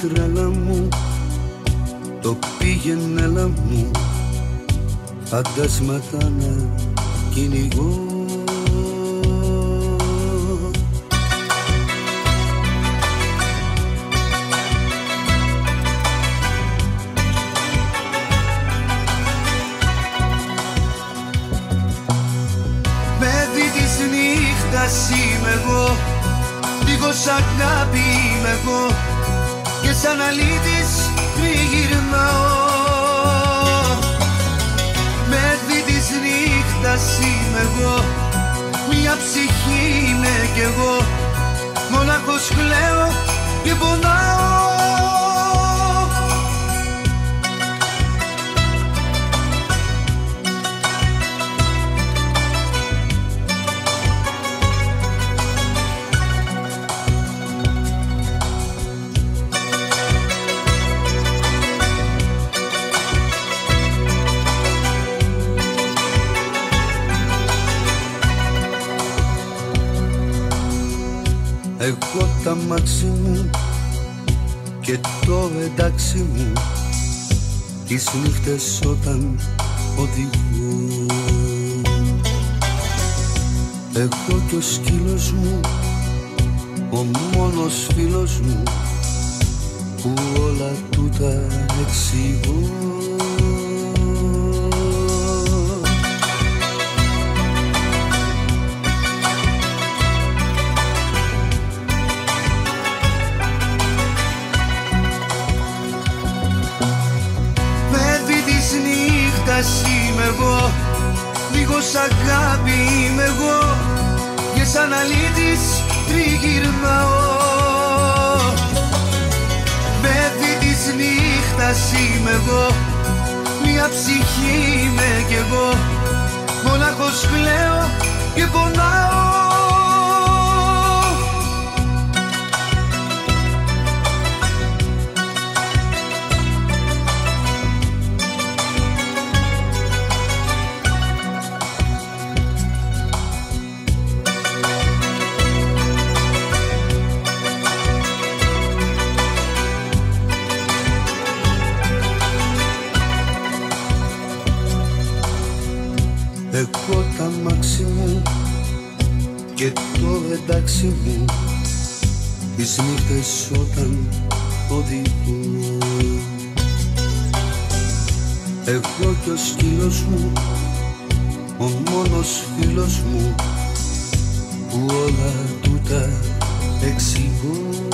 τρέλα μου το πήγαινε μου. Φαντάσματα να κυνηγώ Εγώ τα μάξι μου και το εντάξει μου. Τις νύχτες όταν οδηγώ Εγώ και ο σκύλος μου ο μόνος φίλος μου που όλα τούτα εξηγώ αγάπη είμαι εγώ Και σαν αλήτης τριγυρνάω. Παιδί της νύχτας είμαι εγώ Μια ψυχή είμαι κι εγώ. Μονάχος κλαίω και πονάω και το εντάξει μου τις νύχτες όταν οδηγώ Εγώ και ο σκύλος μου ο μόνος φίλος μου που όλα τούτα εξηγώ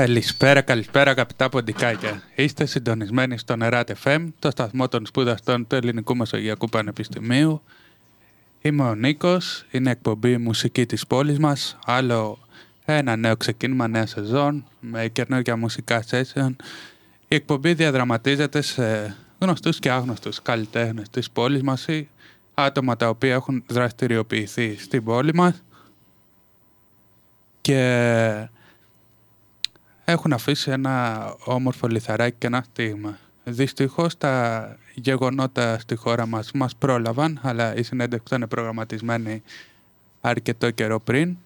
Καλησπέρα, καλησπέρα αγαπητά ποντικάκια. Είστε συντονισμένοι στο Νεράτ FM, το σταθμό των σπουδαστών του Ελληνικού Μεσογειακού Πανεπιστημίου. Είμαι ο Νίκος, είναι εκπομπή μουσική της πόλης μας, άλλο ένα νέο ξεκίνημα, νέα σεζόν, με καινούργια μουσικά session. Η εκπομπή διαδραματίζεται σε γνωστούς και άγνωστους καλλιτέχνες της πόλης μας ή άτομα τα οποία έχουν δραστηριοποιηθεί στην πόλη μας. Και έχουν αφήσει ένα όμορφο λιθαράκι και ένα στίγμα. Δυστυχώς τα γεγονότα στη χώρα μας μας πρόλαβαν, αλλά η συνέντευξη ήταν προγραμματισμένη αρκετό καιρό πριν.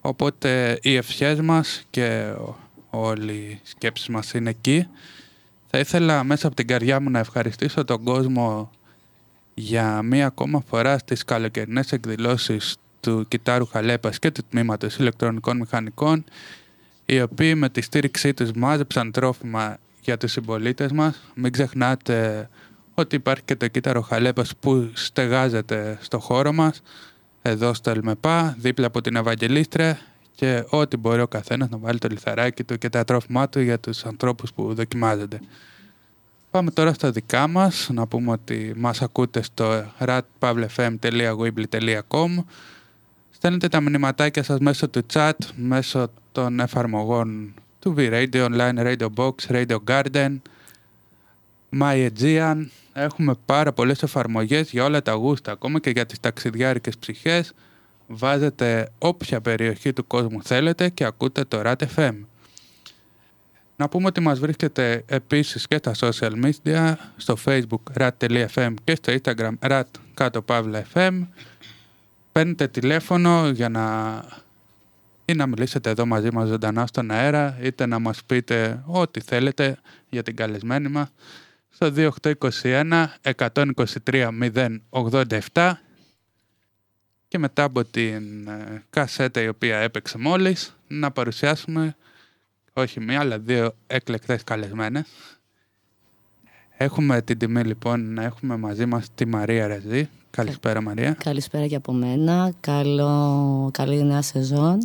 Οπότε οι ευχές μας και όλοι οι σκέψεις μας είναι εκεί. Θα ήθελα μέσα από την καρδιά μου να ευχαριστήσω τον κόσμο για μία ακόμα φορά στις καλοκαιρινές εκδηλώσεις του Κιτάρου Χαλέπας και του Τμήματος Ηλεκτρονικών Μηχανικών οι οποίοι με τη στήριξή τους μάζεψαν τρόφιμα για τους συμπολίτες μας. Μην ξεχνάτε ότι υπάρχει και το Κύτταρο Χαλέπας που στεγάζεται στο χώρο μας εδώ στο ΕΛΜΕΠΑ, δίπλα από την Ευαγγελίστρια και ό,τι μπορεί ο καθένας να βάλει το λιθαράκι του και τα τρόφιμά του για τους ανθρώπους που δοκιμάζονται. Πάμε τώρα στα δικά μας, να πούμε ότι μας ακούτε στο ratpavlefm.weebly.com Στέλνετε τα μηνυματάκια σας μέσω του chat, μέσω των εφαρμογών του V-Radio, Online Radio Box, Radio Garden, My Aegean. Έχουμε πάρα πολλές εφαρμογές για όλα τα γούστα, ακόμα και για τις ταξιδιάρικες ψυχές. Βάζετε όποια περιοχή του κόσμου θέλετε και ακούτε το RAT FM. Να πούμε ότι μας βρίσκεται επίσης και στα social media, στο facebook rat.fm και στο instagram rat κάτω παύλα fm. Παίρνετε τηλέφωνο για να ή να μιλήσετε εδώ μαζί μας ζωντανά στον αέρα είτε να μας πείτε ό,τι θέλετε για την καλεσμένη μας στο 2821 123 087 και μετά από την ε, κασέτα η οποία έπαιξε μόλις να παρουσιάσουμε όχι μία αλλά δύο εκλεκτές καλεσμένες. Έχουμε την τιμή λοιπόν να έχουμε μαζί μας τη Μαρία Ρεζή. Καλησπέρα Μαρία. Καλησπέρα και από μένα. Καλό, καλή νέα σεζόν.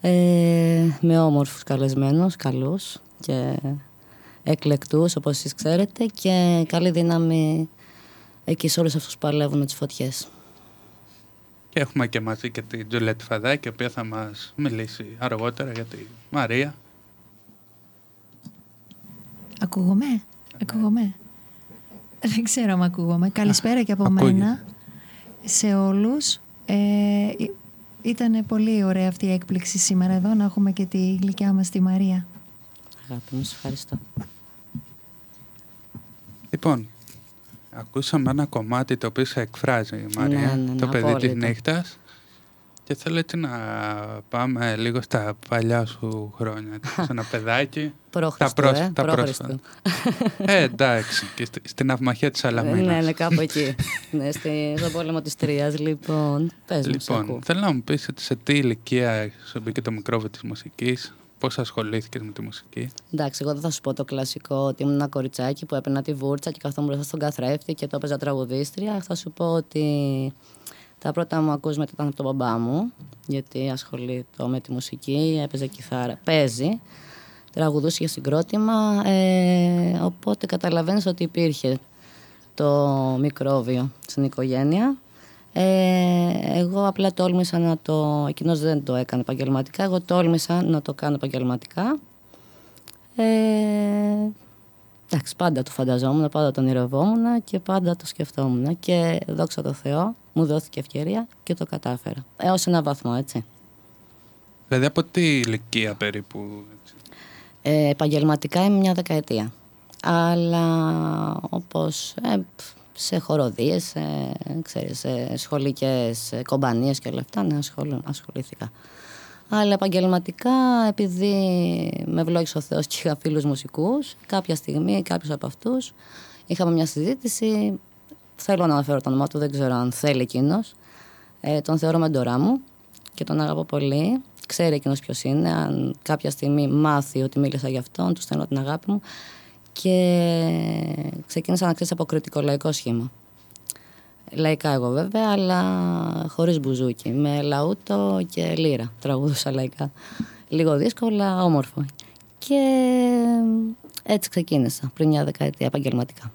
Ε, με όμορφους καλεσμένους, καλούς και εκλεκτούς όπως εσείς ξέρετε και καλή δύναμη εκεί σε όλους αυτούς που παλεύουν με τις φωτιές. Και έχουμε και μαζί και την Τζουλέτη Φαδάκη, η οποία θα μας μιλήσει αργότερα για τη Μαρία. Ακούγομαι, ακούγομαι. Δεν ξέρω αν ακούγομαι. Καλησπέρα και από μένα σε όλους. Ε, ήταν πολύ ωραία αυτή η έκπληξη σήμερα εδώ να έχουμε και τη γλυκιά μας τη Μαρία. Αγάπη μου, ευχαριστώ. Λοιπόν, ακούσαμε ένα κομμάτι το οποίο σε εκφράζει η Μαρία, Ναι, ναι, ναι, το παιδί απόλυτα. της νύχτας. Και θέλω έτσι να πάμε λίγο στα παλιά σου χρόνια. έτσι, σε ένα παιδάκι. Πρόχριστο, προς- ε, τα πρόχριστο. πρόσφατα. ε, εντάξει, και στη- στην αυμαχία της Ε, Αλαμίνας. ναι, ναι, κάπου εκεί. ναι, στη, στον πόλεμο της Τρίας, λοιπόν. Πες μου, σε Λοιπόν, ακούω. θέλω να μου πεις ότι σε τι ηλικία σου μπήκε το μικρόβιο της μουσικής, πώς ασχολήθηκες με τη μουσική; Εντάξει, εγώ δεν θα σου πω το κλασικό ότι ήμουν ένα κοριτσάκι που έπαιρνα τη βούρτσα και καθόμουν μπροστά στον καθρέφτη και το έπαιζα τραγουδίστρια. Θα σου πω ότι τα πρώτα μου ακούσματα ήταν από τον μπαμπά μου, γιατί ασχολείται με τη μουσική, έπαιζε κιθάρα. Παίζει, τραγουδούσε για συγκρότημα, ε, οπότε καταλαβαίνεις ότι υπήρχε το μικρόβιο στην οικογένεια. Ε, εγώ απλά τόλμησα να το... Εκείνος δεν το έκανε επαγγελματικά, εγώ τόλμησα να το κάνω επαγγελματικά. Ε, εντάξει, πάντα το φανταζόμουν, πάντα τον ονειρευόμουν και πάντα το σκεφτόμουν. Και δόξα τω Θεώ, μου δόθηκε ευκαιρία και το κατάφερα. Έως ένα βαθμό, έτσι. Δηλαδή από τι ηλικία περίπου. έτσι; Ε, επαγγελματικά είμαι μια δεκαετία. Αλλά όπως ε, π, σε χοροδίες, σε, ξέρεις, σε σχολικές ε, κομπανίες και όλα αυτά, ναι, ασχολ- ασχολήθηκα. Αλλά επαγγελματικά, επειδή με ευλόγησε ο Θεός και είχα φίλους μουσικούς, κάποια στιγμή κάποιους από αυτούς είχαμε μια συζήτηση, θέλω να αναφέρω το όνομά του, δεν ξέρω αν θέλει εκείνος. Ε, τον θεωρώ μεντορά μου και τον αγαπώ πολύ. Ξέρει εκείνος ποιος είναι. Αν κάποια στιγμή μάθει ότι μίλησα για αυτόν, του στέλνω την αγάπη μου. Και ξεκίνησα να ξέρεις από κριτικό λαϊκό σχήμα. Λαϊκά εγώ βέβαια, αλλά χωρίς μπουζούκι. Με λαούτο και λύρα. Τραγουδούσα λαϊκά. Λίγο δύσκολα, όμορφο. Και έτσι ξεκίνησα πριν μια δεκαετία επαγγελματικά.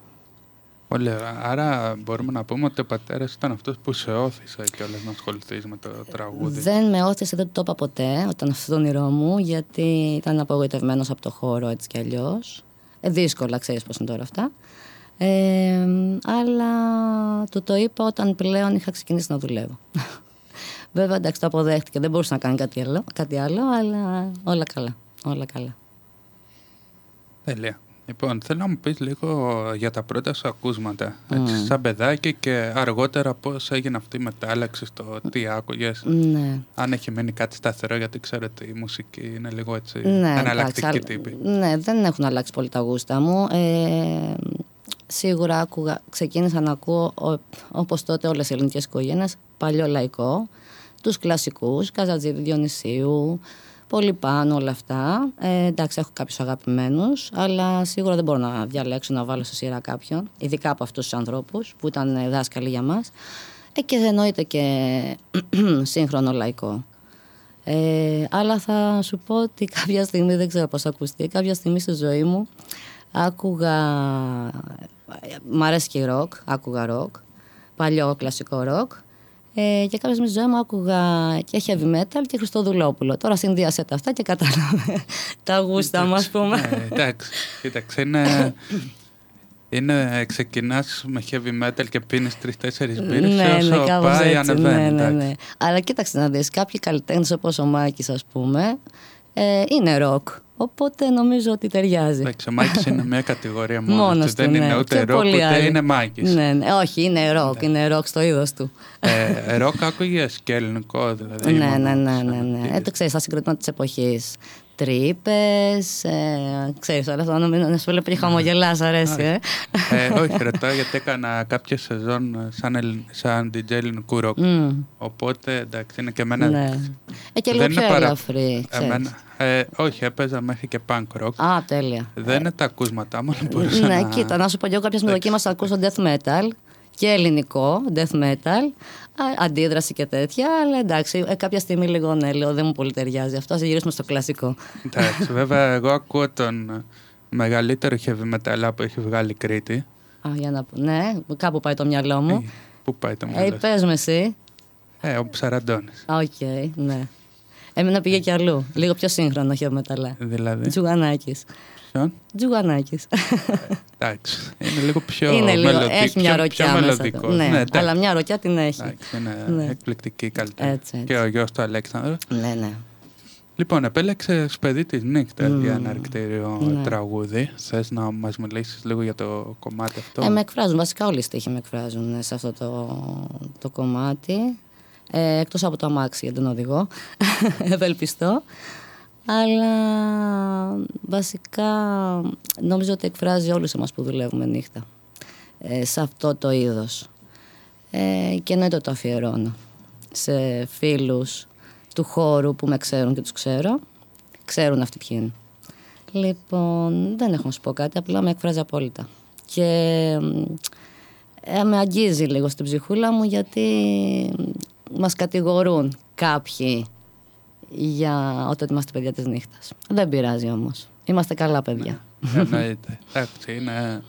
Πολύ ωραία. Άρα μπορούμε να πούμε ότι ο πατέρας ήταν αυτός που σε όθησε και να ασχοληθείς με το τραγούδι. Δεν με όθησε, δεν το είπα ποτέ όταν αυτό το όνειρό μου, γιατί ήταν απογοητευμένος από το χώρο έτσι κι αλλιώς. Ε, δύσκολα, ξέρεις πώς είναι τώρα αυτά. Ε, αλλά του το είπα όταν πλέον είχα ξεκινήσει να δουλεύω. Βέβαια, εντάξει, το αποδέχτηκε. Δεν μπορούσε να κάνει κάτι άλλο, κάτι άλλο αλλά όλα καλά. Όλα καλά. Τέλεια. Λοιπόν, θέλω να μου πεις λίγο για τα πρώτα σου ακούσματα. Έτσι, σαν παιδάκι και αργότερα πώς έγινε αυτή η μετάλλαξη στο τι άκουγες. Ναι. Αν έχει μείνει κάτι σταθερό, γιατί ξέρω ότι η μουσική είναι λίγο έτσι Ναι, εναλλακτική εντάξει, τύπη. Ναι, δεν έχουν αλλάξει πολύ τα γούστα μου. Ε, σίγουρα άκουγα, ξεκίνησα να ακούω ο- όπως τότε όλες οι ελληνικές οικογένειες παλιό λαϊκό, τους κλασικούς, Καζατζίδη, Διονυσίου, πολύ πάνω όλα αυτά. Ε, εντάξει, έχω κάποιους αγαπημένους, αλλά σίγουρα δεν μπορώ να διαλέξω να βάλω σε σειρά κάποιον, ειδικά από αυτούς τους ανθρώπους που ήταν ε, δάσκαλοι για μας. Ε, και εννοείται και σύγχρονο λαϊκό. Ε, αλλά θα σου πω ότι κάποια στιγμή, δεν ξέρω πώς θα ακουστεί, κάποια στιγμή στη ζωή μου άκουγα, μ' αρέσει και η ροκ, άκουγα ροκ, παλιό κλασικό ροκ ε, και κάποια στιγμή στη ζωή μου άκουγα και heavy metal και Χριστοδουλόπουλο. Τώρα συνδύασε τα αυτά και κατάλαβε τα γούστα μου, ας πούμε. Ναι, εντάξει, κοίταξε, είναι... Είναι, ξεκινάς με heavy metal και πίνεις τρεις-τέσσερις μπύρες ναι, όσο ναι, κάπως πάει έτσι, ανεβαίνει. ναι, ναι, εντάξει. ναι. Αλλά κοίταξε να δεις, κάποιοι καλλιτέχνες όπως ο Μάκης ας πούμε, ε, είναι ροκ. Οπότε νομίζω ότι ταιριάζει. Εντάξει, ο Μάκης είναι μια κατηγορία μόνος Μόνος του. του, Δεν ναι. είναι ούτε Και ροκ, πολλοί ούτε άλλοι. είναι Μάκης. Ναι, ναι, όχι, είναι ροκ, είναι ροκ στο είδος του. Ε, ροκ άκουγες και ελληνικό δηλαδή. ναι, μόνος ναι, ναι, σαν ναι, ναι. αρχίδες. Ε, το ξέρεις, τα συγκροτήματα της εποχής. Τρύπες, ε, ξέρεις όλα αυτά, νομίζω να σου λέω πριν χαμογελάς, αρέσει, ε. Ε, όχι, ρωτάω γιατί έκανα κάποια σεζόν ε, σαν, ελλην- σαν DJ ελληνικού ροκ. Μμ, Οπότε εντάξει, είναι και εμένα. ναι. Ε, και λίγο δεν πιο είναι παρα- ελαφρύ, ξέρεις. Εμένα, ε, όχι, έπαιζα μέχρι και punk rock. Α, τέλεια. Δεν είναι τα ακούσματά μου, αλλά μπορούσα Ναι, να... κοίτα, να σου πω και εγώ κάποια στιγμή δοκίμασα να ακούσω death metal και ελληνικό death metal, α, αντίδραση και τέτοια, αλλά εντάξει, ε, κάποια στιγμή λίγο ναι, λέω δεν μου πολύ ταιριάζει αυτό, ας γυρίσουμε στο κλασικό. Εντάξει, βέβαια, εγώ ακούω τον ε, μεγαλύτερο heavy metal που έχει βγάλει η Κρήτη. Α, για να πω, ναι, κάπου πάει το μυαλό μου. Πού πάει το Ε, μυαλό σου; πες με εσύ. Ε, ο Ψαραντώνης. Α, Οκ, ναι. Εμένα πήγε κι αλλού. Λίγο πιο σύγχρονο heavy metal. Δηλαδή, Τζουγανάκης. ποιον; Τζουγανάκης. Εντάξει, είναι λίγο πιο είναι λίγο, μελωδικό. έχει μια πιο, ροκιά πιο μέσα. μελωδικός. του. Ναι, εντάξει. αλλά μια ροκιά την έχει. Εντάξει, είναι Ναι. εκπληκτική καλλιτέχνη. Έτσι, έτσι. Και ο γιος του Αλέξανδρου. Ναι, ναι. Λοιπόν, επέλεξε παιδί τη νύχτα για ένα αρκτήριο Ναι. τραγούδι. Θες να μας μιλήσεις λίγο για το κομμάτι αυτό; Ε, με εκφράζουν. Βασικά όλοι οι στίχοι με εκφράζουν ε, σε αυτό το, το κομμάτι. Ε, εκτός από το αμάξι για τον οδηγό. Ευελπιστώ. Αλλά βασικά νομίζω ότι εκφράζει όλους εμάς που δουλεύουμε νύχτα. Ε, σε αυτό το είδος. Ε, και εννοείται ότι το αφιερώνω. Σε φίλους του χώρου που με ξέρουν και τους ξέρω. Ξέρουν αυτοί ποιοι είναι. Λοιπόν, δεν έχω να σου πω κάτι, απλά με εκφράζει απόλυτα. Και ε, με αγγίζει λίγο στην ψυχούλα μου γιατί μας κατηγορούν κάποιοι για ότι είμαστε παιδιά της νύχτας. Δεν πειράζει όμως. Είμαστε καλά παιδιά. Εννοείται. Εντάξει, είναι.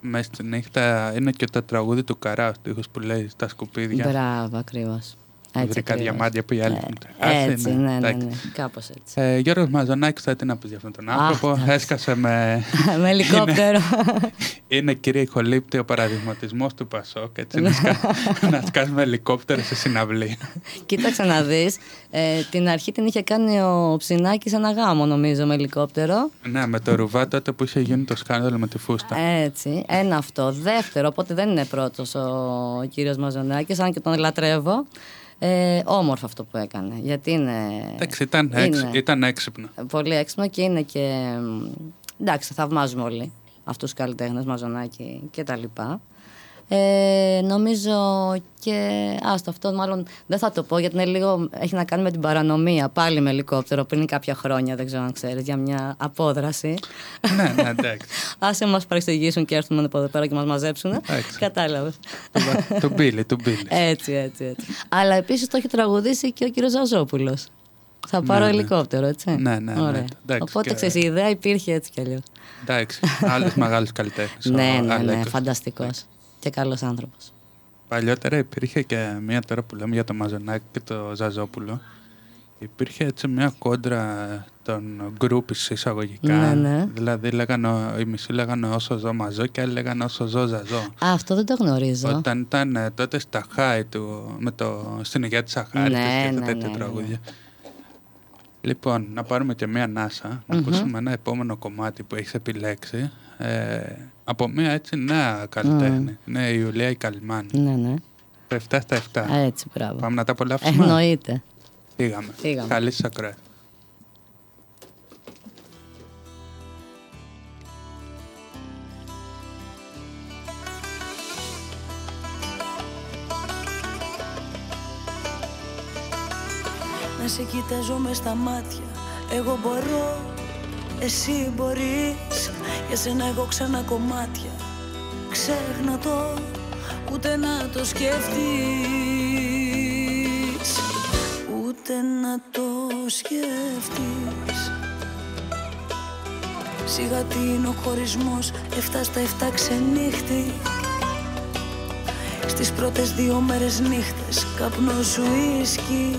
Μέσα στη νύχτα είναι και το τραγούδι του Καρά, ο στίχος που λέει στα σκουπίδια. Μπράβο, ακριβώς. Έτσι Βρήκα ακριβώς. διαμάντια που οι άλλοι Ε, έχουν χάσει, Έτσι, ναι. ναι, ναι, Εντάξει. ναι. Κάπως έτσι. Ε, Γιώργος Μαζονάκης, θα τι να πεις για αυτόν τον Αχ, άνθρωπο. εντάξει. Έσκασε με... με ελικόπτερο. είναι κύριε ηχολήπτη ο παραδειγματισμός του Πασόκ. Έτσι, Ναι. να, σκα... να σκάς με ελικόπτερο σε συναυλή. Κοίταξε να δεις. Ε, την αρχή την είχε κάνει ο Ψινάκης ένα γάμο νομίζω με ελικόπτερο. ναι, με το ρουβά τότε που είχε γίνει το σκάνδαλο με τη φούστα. Έτσι, ένα αυτό. Δεύτερο, οπότε δεν είναι πρώτος ο κύριος Μαζονάκης, αν και τον λατρεύω. Ε, όμορφο αυτό που έκανε, γιατί είναι, Εντάξει, ήταν, είναι έξι, ήταν έξυπνο. πολύ έξυπνο και είναι και... μ, Εντάξει, θαυμάζουμε όλοι αυτούς τους καλλιτέχνες, Μαζονάκη και τα λοιπά. Ε, νομίζω και άστο αυτό μάλλον δεν θα το πω γιατί είναι λίγο, έχει να κάνει με την παρανομία πάλι με ελικόπτερο πριν κάποια χρόνια δεν ξέρω αν ξέρεις για μια απόδραση ναι, ναι, εντάξει. Άσε μας παρεξηγήσουν και έρθουν από εδώ πέρα και μας μαζέψουν. Εντάξει. Κατάλαβες. Του Μπίλι, του Μπίλι. έτσι, έτσι, έτσι. Αλλά επίσης το έχει τραγουδήσει και ο κύριος Ζαζόπουλος. Θα πάρω Ναι, ναι. ελικόπτερο, έτσι. Ναι, ναι, ναι. Ωραία. Εντάξει, Οπότε και- ξέρεις, η ιδέα υπήρχε έτσι κι αλλιώς. Εντάξει, άλλος μεγάλος καλλιτέχνης. ο ναι, ναι, ναι, Αλέκος. Φανταστικός. Και καλός άνθρωπος. Παλιότερα υπήρχε και μία τώρα που λέμε για το Μαζονάκη και το Ζαζόπουλο. Υπήρχε έτσι μια κόντρα των γκρούπις εισαγωγικά. Ναι, ναι. Δηλαδή λέγανε, ο- οι μισοί λέγανε όσο ζω μαζό και άλλοι λέγανε όσο ζω ζαζό. Α, αυτό δεν το γνωρίζω. Όταν ήταν ε, τότε στα χάη του, με το, στην υγεία της Αχάριτης Ναι, και αυτά ναι, τέτοια ναι, ναι. τραγούδια. Λοιπόν, να πάρουμε και μία ανάσα, να ακούσουμε ένα επόμενο κομμάτι που έχεις επιλέξει. Ε, από μία έτσι νέα καλλιτέχνη. Είναι η Ιουλία η Καλυμάνη. Ναι, ναι. 7 στα 7. Α, Έτσι, μπράβο. Πάμε να τα απολαύσουμε; Εννοείται. Φύγαμε. Φύγαμε. Καλή σας ακρόαση. Να σε κοιτάζω μες στα μάτια Εγώ μπορώ, εσύ μπορείς. Για σένα εγώ ξανά κομμάτια. Ξέχνα το, ούτε να το σκεφτείς Ούτε να το σκεφτείς Σιγά τι είναι ο χωρισμός Εφτά στα εφτά ξενύχτη. Στις πρώτες δύο μέρες νύχτες Καπνό σου ίσκι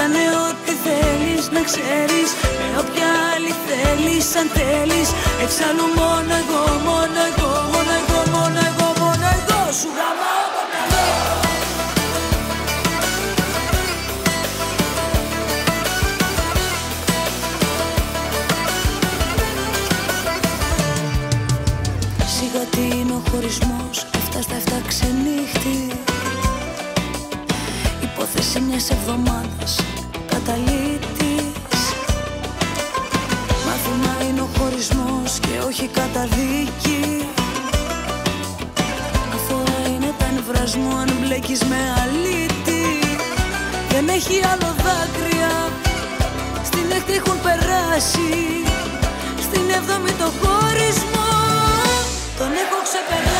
Κάνε ό,τι θέλεις να ξέρεις. Με όποια άλλη θέλεις αν θέλεις. Εξάλλου μόνο εγώ, μόνο εγώ, μόνο εγώ, μόνο εγώ, μόνο εγώ Σου γαμάω το μυαλό Σιγά τι είναι ο χωρισμός. Εφτά στα εφτά ξενύχτη Υπόθεση μιας εβδομάδας Καταλήτης. Μάθημα είναι ο χωρισμός Και όχι καταδίκη. Αθώα είναι τα νευρασμού Αν μπλέκεις με αλήτη. Δεν έχει άλλο δάκρυα. Στην έκτη έχουν περάσει. Στην έβδομη το χωρισμό. Τον έχω ξεπεράσει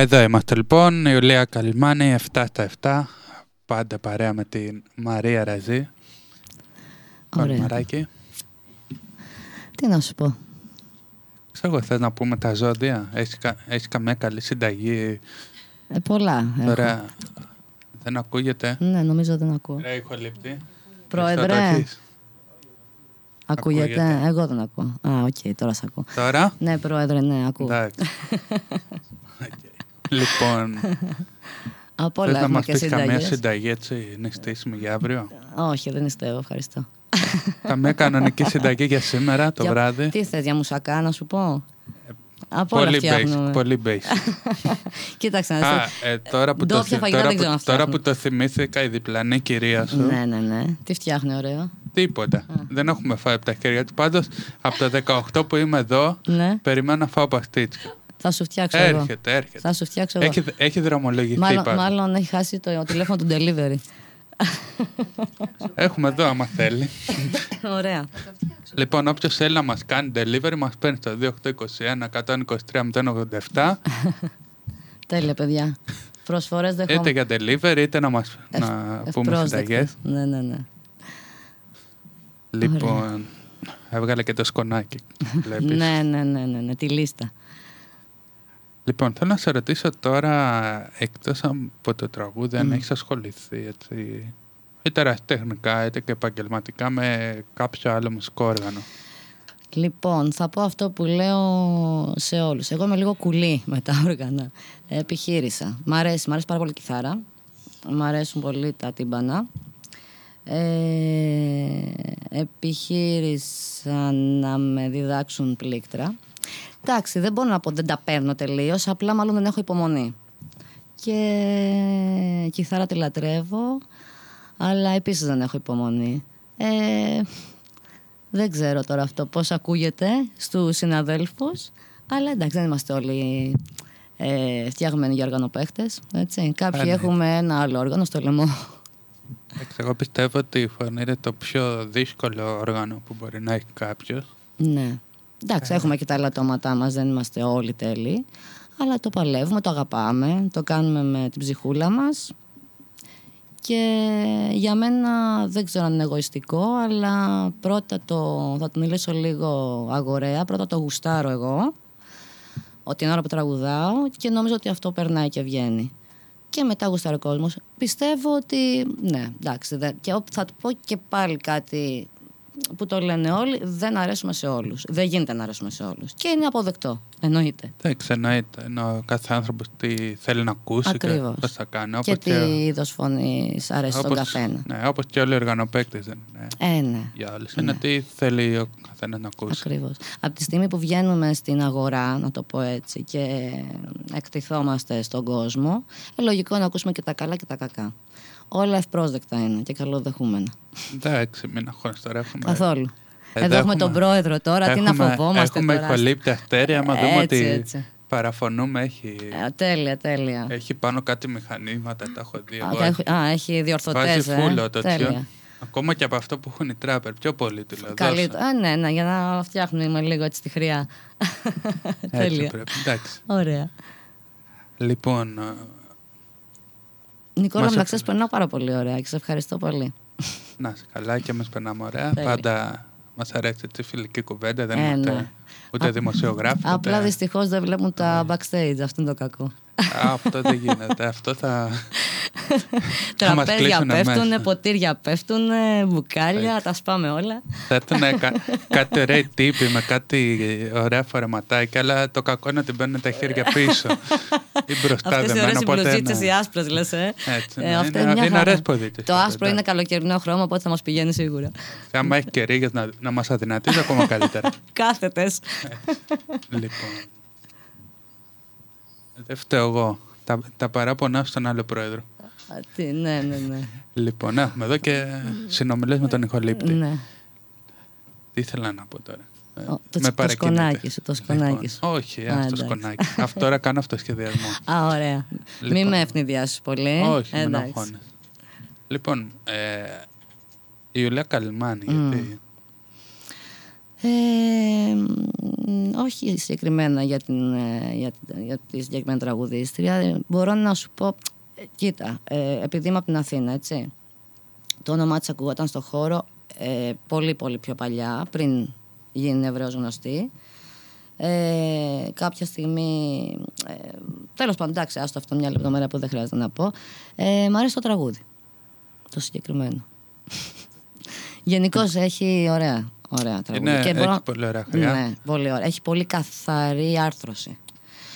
Εδώ είμαστε λοιπόν, η Ιουλία Καλυμάνη, 7 στα 7. Πάντα παρέα με την Μαρία Ραζή. Ωραία. Μαράκι. Τι να σου πω. Ξέρω εγώ, θες να πούμε τα ζώδια. Έχεις, κα- έχεις καμία καλή συνταγή; Ε, πολλά. έχω. Τώρα δεν ακούγεται; Ναι, νομίζω δεν ακούω. Ρε ηχολήπτη. Πρόεδρε. Εσύ θα το έχεις; Ακούγεται; ακούγεται. Εγώ δεν ακούω. Α, οκ, τώρα σε ακούω. Τώρα; Ναι, πρόεδρε, ναι, ακούω. Εντάξει. Οκ. Λοιπόν, Από θες όλα να έχουμε μας και πεις καμία συνταγές. συνταγή έτσι, είναι στήσιμη για αύριο; Όχι, δεν είστε εγώ, ευχαριστώ. καμία κανονική συνταγή για σήμερα το Για- βράδυ; Τι θες, για μουσακά να σου πω; Από όλα Πολύ φτιάχνουμε. basic, πολύ basic. Κοίταξε να Α, δεις. ε, τώρα που, το, Ντόπια θυ- φαγητά τώρα, δεν ξέρω που, να τώρα φτιάχνω. που το θυμήθηκα η διπλανή κυρία σου, Ναι, ναι, ναι. Τι φτιάχνει ωραίο. τίποτα. Δεν έχουμε φάει από τα χέρια του. Πάντως, από το 18 που είμαι εδώ, Ναι, περιμένω να φάω παστίτσια. Θα σου φτιάξω εγώ. Έρχεται, έρχεται. Θα σου φτιάξω εγώ. Έχει, έχει δρομολογηθεί Μάλλον, πάντως. μάλλον έχει χάσει το τηλέφωνο του delivery. Έχουμε εδώ, άμα θέλει. Ωραία. λοιπόν, όποιος θέλει να μας κάνει delivery, μας παίρνει στο 2821 123 087. Τέλεια, παιδιά. Προσφορές είτε δεχόμαστε. για delivery, είτε να μα Ευ- να πούμε ευπρόσδεκτες. συνταγέ. Ναι, ναι, ναι. Λοιπόν, έβγαλε και το σκονάκι. Βλέπεις. Ναι, ναι, ναι, ναι, ναι, τη λίστα. Λοιπόν, θέλω να σε ρωτήσω τώρα, εκτός από το τραγούδι, αν Μμ. έχεις ασχοληθεί έτσι, είτε ερασιτεχνικά είτε και επαγγελματικά με κάποιο άλλο μουσικό όργανο. Λοιπόν, θα πω αυτό που λέω σε όλους. Εγώ είμαι λίγο κουλή με τα όργανα. Επιχείρησα. Μ' αρέσει, μ' αρέσει πάρα πολύ η κιθάρα. Μ' αρέσουν πολύ τα τύμπανα. Ε, επιχείρησαν να με διδάξουν πλήκτρα. Εντάξει, δεν μπορώ να πω δεν τα παίρνω τελείως, απλά μάλλον δεν έχω υπομονή. Και κιθάρα τη λατρεύω, αλλά επίσης δεν έχω υπομονή. Ε, δεν ξέρω τώρα αυτό πώς ακούγεται στους συναδέλφους, αλλά εντάξει δεν είμαστε όλοι ε, φτιαγμένοι για οργανοπαίχτες. Έτσι. Κάποιοι ναι. έχουμε ένα άλλο όργανο στο λαιμό. Εντάξει, Εγώ πιστεύω ότι η φωνή είναι το πιο δύσκολο όργανο που μπορεί να έχει κάποιος. Ναι. Εντάξει, έχουμε και τα ελαττώματά μας, δεν είμαστε όλοι τέλειοι. Αλλά το παλεύουμε, το αγαπάμε, το κάνουμε με την ψυχούλα μας. Και για μένα δεν ξέρω αν είναι εγωιστικό, αλλά πρώτα το, θα το μιλήσω λίγο αγοραία, πρώτα το γουστάρω εγώ, ότι την ώρα που τραγουδάω και νομίζω ότι αυτό περνάει και βγαίνει. Και μετά γουστάρει ο κόσμος. Πιστεύω ότι, ναι, εντάξει, δεν- και θα του πω και πάλι κάτι που το λένε όλοι, δεν αρέσουμε σε όλους. Δεν γίνεται να αρέσουμε σε όλους. Και είναι αποδεκτό, εννοείται. Εντάξει, εννοείται. Ενώ κάθε άνθρωπος τι θέλει να ακούσει Ακριβώς. και πώς θα κάνει. και Όπως τι είδος φωνής αρέσει στον όπως- καθένα. Ναι, όπως και όλοι οι οργανοπαίκτες δεν είναι. Ε, ναι. Για όλους. Είναι τι θέλει ο καθένας να ακούσει. Ακριβώς. Από τη στιγμή που βγαίνουμε στην αγορά, να το πω έτσι, και εκτιθόμαστε στον κόσμο, ε, λογικό είναι να ακούσουμε και τα καλά και τα κακά. Όλα ευπρόσδεκτα είναι και καλοδεχούμενα. Εντάξει, μην αγχώνεσαι τώρα. Έχουμε... Καθόλου. Εδώ Εδώ, έχουμε έχουμε- τον πρόεδρο τώρα, τι να έχουμε- φοβόμαστε Έχουμε τώρα. ηχολήπτη αστέρια, άμα δούμε Έτσι, ότι έτσι. παραφωνούμε. Έχει, Ε, τέλεια, τέλεια. έχει πάνω κάτι μηχανήματα, τα έχω δει. Α, εγώ. έχει- Α, έχει διορθωτές, Βάζει ε. φούλο το Τέλεια. τσιόν. Ακόμα και από αυτό που έχουν οι τράπερ. Πιο πολύ του λέω. Καλή... δώσε. Α, ναι, ναι, για να φτιάχνουμε λίγο έτσι τη χρειά. Έτσι Τέλεια. πρέπει. Εντάξει. Ωραία. Λοιπόν, ε, Νικόλα, Μας να έ- ξέρεις, περνάω πάρα πολύ ωραία και σε ευχαριστώ πολύ. να είσαι καλά και εμείς περνάμε ωραία. Τέλεια. Πάντα μας αρέσει έτσι η φιλική κουβέντα. Δεν Ε, είναι ούτε, ναι. ούτε δημοσιογράφοι. Απλά ούτε- δυστυχώς δεν βλέπουν τα backstage, αυτό είναι το κακό. Α, αυτό δεν γίνεται. Αυτό θα. θα μας Τραπέζια κλείσουνε πέφτουν, μέσα. ποτήρια πέφτουν, μπουκάλια, τα σπάμε όλα. Θα έρθουν κα, κάτι ωραίοι τύποι με κάτι ωραία φορεματάκια, αλλά το κακό είναι ότι μπαίνουν τα χέρια πίσω ή μπροστά Αυτές οι δεμένα. ωραίες οι οπότε, μπλουζίτσες, ναι. οι άσπρες λες, ε. Έτσι, Ε, ναι, αυτά είναι- μια είναι χαρά. ωραίες ποδίτες Το αυτό, άσπρο είναι εντάξει. καλοκαιρινό χρώμα, οπότε θα μας πηγαίνει σίγουρα. Και άμα έχει και ρίγες να, να μας αδυνατίζει, ακόμα καλύτερα. Κάθετες. λοιπόν. Δεν φταίω εγώ. Τα, τα παράπονά στον άλλο πρόεδρο. Α, τι, Ναι, ναι, ναι. Λοιπόν, έχουμε εδώ και συνομιλίες με τον Ιχολήπτη. ναι. Τι ήθελα να πω τώρα. Ε, Ο- το με τσι- το παρακινείτε. σκονάκι σου, το σκονάκι σου. Λοιπόν, όχι, Α, α, το εντάξει. σκονάκι. Αυτό τώρα κάνω αυτοσχεδιασμό. Α, ωραία. Λοιπόν. Μην με ευνηδιάσεις πολύ. όχι, μην Εντάξει. αγχώνεσαι. Λοιπόν, ε, η Ιουλία Καλμάνη, Μμ. γιατί... Ε, μ, όχι συγκεκριμένα για, την, ε, για, την- για τη συγκεκριμένη τραγουδίστρια. Ε, Μπορώ να σου πω, ε, κοίτα, ε, επειδή είμαι από την Αθήνα, έτσι, το όνομά της ακούγονταν στο χώρο ε, πολύ πολύ πιο παλιά, πριν γίνει ευρέως γνωστή. Ε, κάποια στιγμή, ε, τέλος πάντων, εντάξει, άστο αυτό μια λεπτομέρεια που δεν χρειάζεται να πω. Ε, μ' αρέσει το τραγούδι, το συγκεκριμένο. Γενικώς έχει ωραία, ωραία τραγούδια. Είναι, Και έχει μπορώ- πολύ ωραία χρειά. Ναι, πολύ ωραία. Έχει πολύ καθαρή άρθρωση.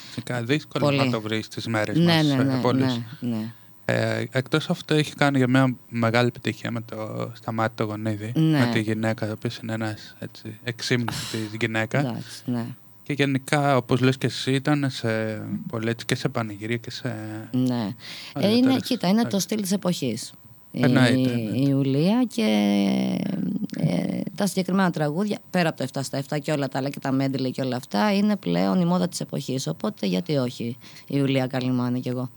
Φυσικά δύσκολο Πολύ. να το βρεις στις μέρες Ναι, μας. ναι, ε, ναι, πολλούς. ναι, ναι. Ε, εκτός αυτό έχει κάνει για μια μεγάλη επιτυχία με το Σταμάτη το Γονίδι. Ναι. Με τη γυναίκα, το οποίος είναι ένας έτσι, εξύμνης της γυναίκα. Εντάξει, ναι. Και γενικά, όπως λες και εσύ, ήταν σε, πολύ, έτσι, και σε πανηγυρία και σε... ναι. Άρα, Ε, είναι, τώρα, κοίτα, είναι το εντάξει. στυλ της εποχής. Η, Εννοείται, η εννοείται. Ιουλία και ε, τα συγκεκριμένα τραγούδια, πέρα από το 7 στα 7 και όλα τα άλλα και τα μέντιλε και όλα αυτά, είναι πλέον η μόδα της εποχής. Οπότε γιατί όχι η Ιουλία Καλυμάνη κι εγώ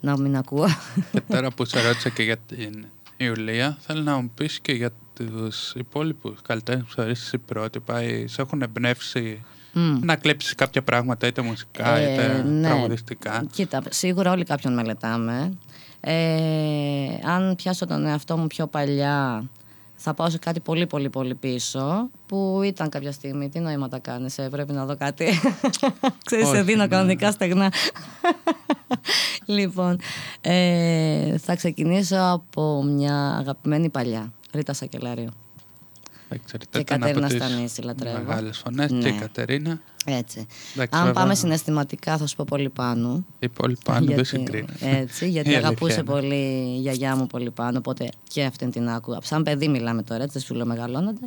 να μην ακούω. Και τώρα που σε ρώτησα και για την Ιουλία, θέλω να μου πεις και για τους υπόλοιπους καλλιτέχνες που θεωρείς εσύ πρότυπα ή σε έχουν εμπνεύσει Μμ. να κλέψεις κάποια πράγματα είτε μουσικά Ε, είτε ναι. τραγουδιστικά. Κοίτα, σίγουρα όλοι κάποιον μελετάμε. Ε, αν πιάσω τον εαυτό μου πιο παλιά, θα πάω σε κάτι πολύ πολύ πολύ πίσω, που ήταν κάποια στιγμή. Τι νοήματα κάνεις, ε, πρέπει να δω κάτι. Ξέρεις, σε Όχι, δίνω ναι. κανονικά στεγνά. λοιπόν, ε, θα ξεκινήσω από μια αγαπημένη παλιά, Ρίτα Σακελάριο. Εξαιρετικά. Και Ήταν από Κατερίνα τις Στανίση λατρεύω. Μεγάλες φωνές Ναι. και η Κατερίνα. Έτσι. Εντάξει, Αν βέβαια, πάμε συναισθηματικά θα σου πω πολύ πάνω. Η πόλη πάνω δεν συγκρίνεις. Έτσι, γιατί Η αλήθεια αγαπούσε είναι. πολύ η γιαγιά μου πολύ πάνω, οπότε και αυτήν την άκουγα. Σαν παιδί μιλάμε τώρα, έτσι, δεν σου λέω μεγαλώνοντα.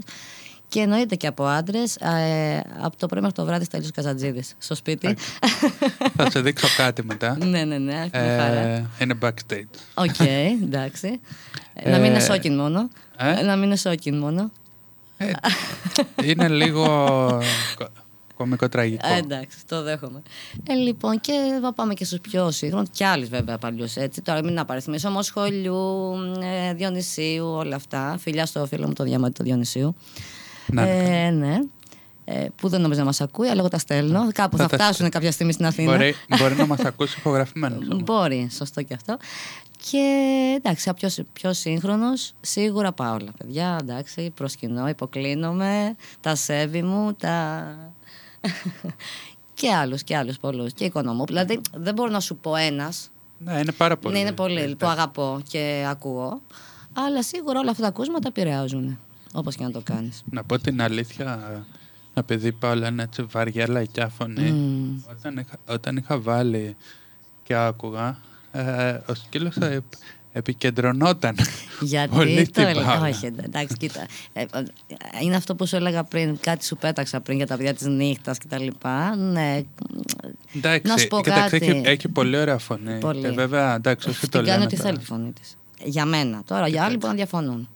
Και εννοείται και από άντρες. Ε, από το πρωί μέχρι το βράδυ Στέλιος Καζαντζίδης στο σπίτι. Θα σε δείξω κάτι μετά. ναι, ναι, ναι, με χαρά. Ε, είναι backstage. OK, εντάξει. να μην είναι Ε, σόκιν μόνο. ε; Να μην είναι σόκιν μόνο. Ε, είναι λίγο κο- κομικό-τραγικό. Ε, εντάξει, το δέχομαι. Ε, λοιπόν, και θα πάμε και στους πιο σύγχρονους, και άλλοι βέβαια παλιούς έτσι. Τώρα μην απαριθμίσω. Όμω Σχολιού, ε, Διονυσίου, όλα αυτά. Φιλιά στο φίλο μου το διαμάτι του Διονυσίου. Να, ε, ναι. Ε, που δεν νομίζω να μας ακούει, αλλά εγώ τα στέλνω. Κάπου θα, Θα τα φτάσουν κάποια στιγμή στην Αθήνα. μπορεί, μπορεί να μας ακούσει ηχογραφημένος. όμως. Μπορεί, σωστό και αυτό. Και εντάξει, πιο, πιο σύγχρονος, σίγουρα πάω όλα. Παιδιά, εντάξει, προσκυνώ, υποκλίνομαι, τα σέβη μου, τα. και άλλους και άλλους πολλούς. Και οικονομού. Δηλαδή, δεν μπορώ να σου πω ένας. Ναι, είναι πάρα πολύ. Ναι, είναι πολύ Ε, που αγαπώ και ακούω. Αλλά σίγουρα όλα αυτά τα ακούσματα επηρεάζουν. Όπως και να το κάνεις. Να πω την αλήθεια, επειδή πάω λένε έτσι βαριά λαϊκιά φωνή, όταν, είχα, όταν είχα βάλει και άκουγα, ε, ο σκύλος ε, επικεντρωνόταν Γιατί πολύ το στην έλεγα. Παύλα. Όχι, εντάξει, κοίτα. Ε, ε, είναι αυτό που σου έλεγα πριν, κάτι σου πέταξα πριν για τα παιδιά της νύχτας κτλ. Ναι. Εντάξει, Να σου πω κοίταξε, κάτι. έχει, έχει πολύ ωραία φωνή. Πολύ. Και βέβαια, εντάξει, όχι το Την κάνει λένε ό,τι τώρα. θέλει τη φωνή της. Για μένα. Τώρα για άλλοι μπορεί να διαφωνούν.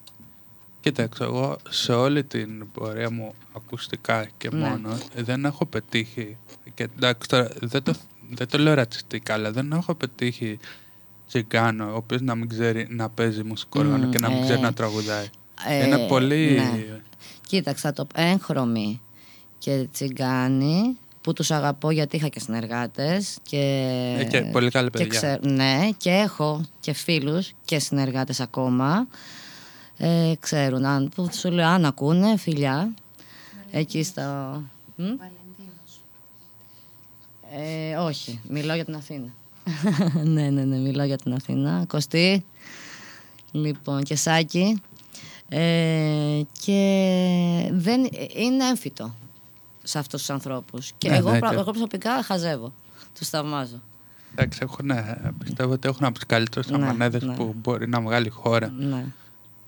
Κοίταξε, εγώ σε όλη την πορεία μου ακουστικά και Ναι. μόνο δεν έχω πετύχει. Και εντάξει, τώρα δεν το, δεν το λέω ρατσιστικά, αλλά δεν έχω πετύχει τσιγκάνο, ο οποίος να μην ξέρει να παίζει μουσικό όργανο Μμ, και να μην ε. ξέρει να τραγουδάει. Ε, Είναι πολύ. ναι. Κοίταξα το έγχρωμη και τσιγκάνι που τους αγαπώ γιατί είχα και συνεργάτες και, Ε, και πολύ καλή και παιδιά. ξε- ναι και έχω και φίλους και συνεργάτες ακόμα ε, ξέρουν αν, που σου λέω αν ακούνε φιλιά εκεί στο Μ; Ε, όχι, μιλάω για την Αθήνα. ναι, ναι, ναι, μιλάω για την Αθήνα. Κωστή, λοιπόν, και Σάκη. Ε, και δεν, είναι έμφυτο σε αυτούς τους ανθρώπους. Και Ναι, εγώ, ναι, πρα- και- εγώ προσωπικά χαζεύω. Τους θαυμάζω. Εντάξει, έχουν, ε, πιστεύω ότι έχουν από τους καλύτερους Ναι, αμανέδε ναι. που μπορεί να βγάλει η χώρα. Ναι.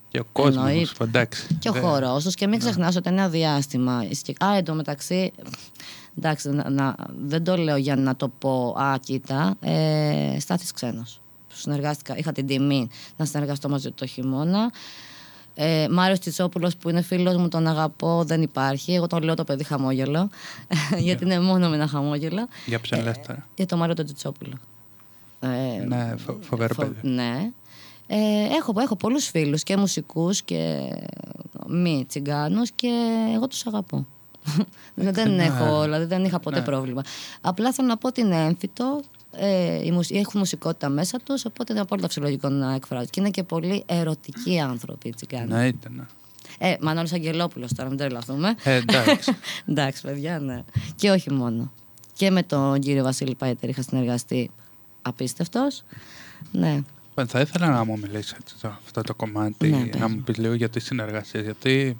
Και ο κόσμος. Εννοείται. Εντάξει. Και ο δεν- χώρος τους. Και μην ξεχνάς ότι ένα διάστημα. Α, εντωμεταξύ. Εντάξει, να, να- δεν το λέω για να το πω. Α, κοίτα. Ε, Στάθης ξένος. Συνεργάστηκα, είχα την τιμή να συνεργαστώ μαζί του το χειμώνα. Ε, Μάριος Τσιτσόπουλος που είναι φίλος μου, τον αγαπώ, δεν υπάρχει. Εγώ τον λέω το παιδί χαμόγελο, γιατί είναι μόνο με ένα χαμόγελο. Για ποιον λες τώρα. Για το Μάριο τον Τσιτσόπουλο. Ε, Ναι, φο- φοβερό Φο- παιδί. Ναι. Ε, έχω, έχω πολλούς φίλους και μουσικούς και μη τσιγκάνους και εγώ τους αγαπώ. Δεν, δεν ναι. έχω, δηλαδή δεν είχα ποτέ Ναι. πρόβλημα. Απλά θέλω να πω ότι είναι έμφυτο, ε, η μουσ- έχουν μουσικότητα μέσα τους, οπότε είναι απόλυτα φυσιολογικό να εκφράζουν. Και είναι και πολύ ερωτικοί άνθρωποι οι τσιγκάνοι. Ναι, ήταν. Ε, Μανώλης Αγγελόπουλος τώρα, μην τρελαθούμε. Ε, εντάξει. Εντάξει, παιδιά, ναι. Και όχι μόνο. Και με τον κύριο Βασίλη Πάιτερ είχα συνεργαστεί απίστευτος. Ναι. Λοιπόν, Θα ήθελα να μου μιλήσει έτσι, σε αυτό το κομμάτι, Ναι, να πες μου μου. πει λίγο για τις συνεργασίες, γιατί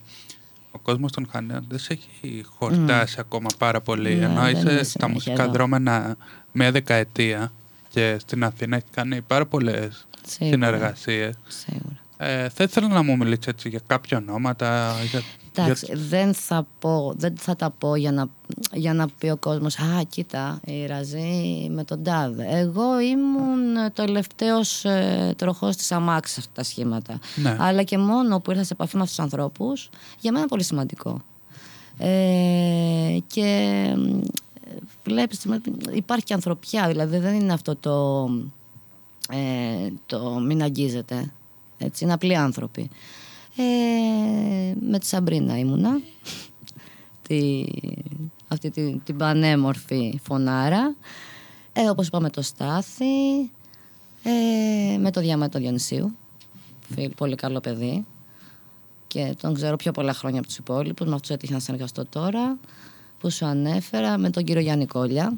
ο κόσμος των Χανέων δεν σε έχει χορτάσει ακόμα πάρα πολύ, Ναι, ενώ δεν είσαι είναι στα συνέχεια μουσικά εδώ. δρόμενα μια δεκαετία και στην Αθήνα έχει κάνει πάρα πολλές Σίγουρα. συνεργασίες. Σίγουρα. Ε, θα ήθελα να μου μιλήσεις έτσι για κάποια ονόματα. Για, Εντάξει, για- δεν θα, πω, δεν θα τα πω για να, για να πει ο κόσμος «Α, κοίτα, η Ραζή με τον Τάδε». Εγώ ήμουν το τελευταίος ε, τροχός της αμάξης σε αυτά τα σχήματα. Ναι. Αλλά και μόνο που ήρθα σε επαφή με αυτούς τους ανθρώπους, για μένα είναι πολύ σημαντικό. Ε, και μ, βλέπεις, υπάρχει και ανθρωπιά, δηλαδή δεν είναι αυτό το, ε, το μην αγγίζεται. Έτσι, είναι απλοί άνθρωποι. Ε, με τη Σαμπρίνα ήμουνα. τη, αυτή την, την πανέμορφη φωνάρα. Ε, όπως είπαμε το Στάθη. Ε, με το Διαμέτο Διονυσίου. Φίλ, πολύ καλό παιδί. Και τον ξέρω πιο πολλά χρόνια από τους υπόλοιπους. Με αυτούς έτυχε να συνεργαστώ τώρα. Που σου ανέφερα. Με τον κύριο Γιάννη Κόλια.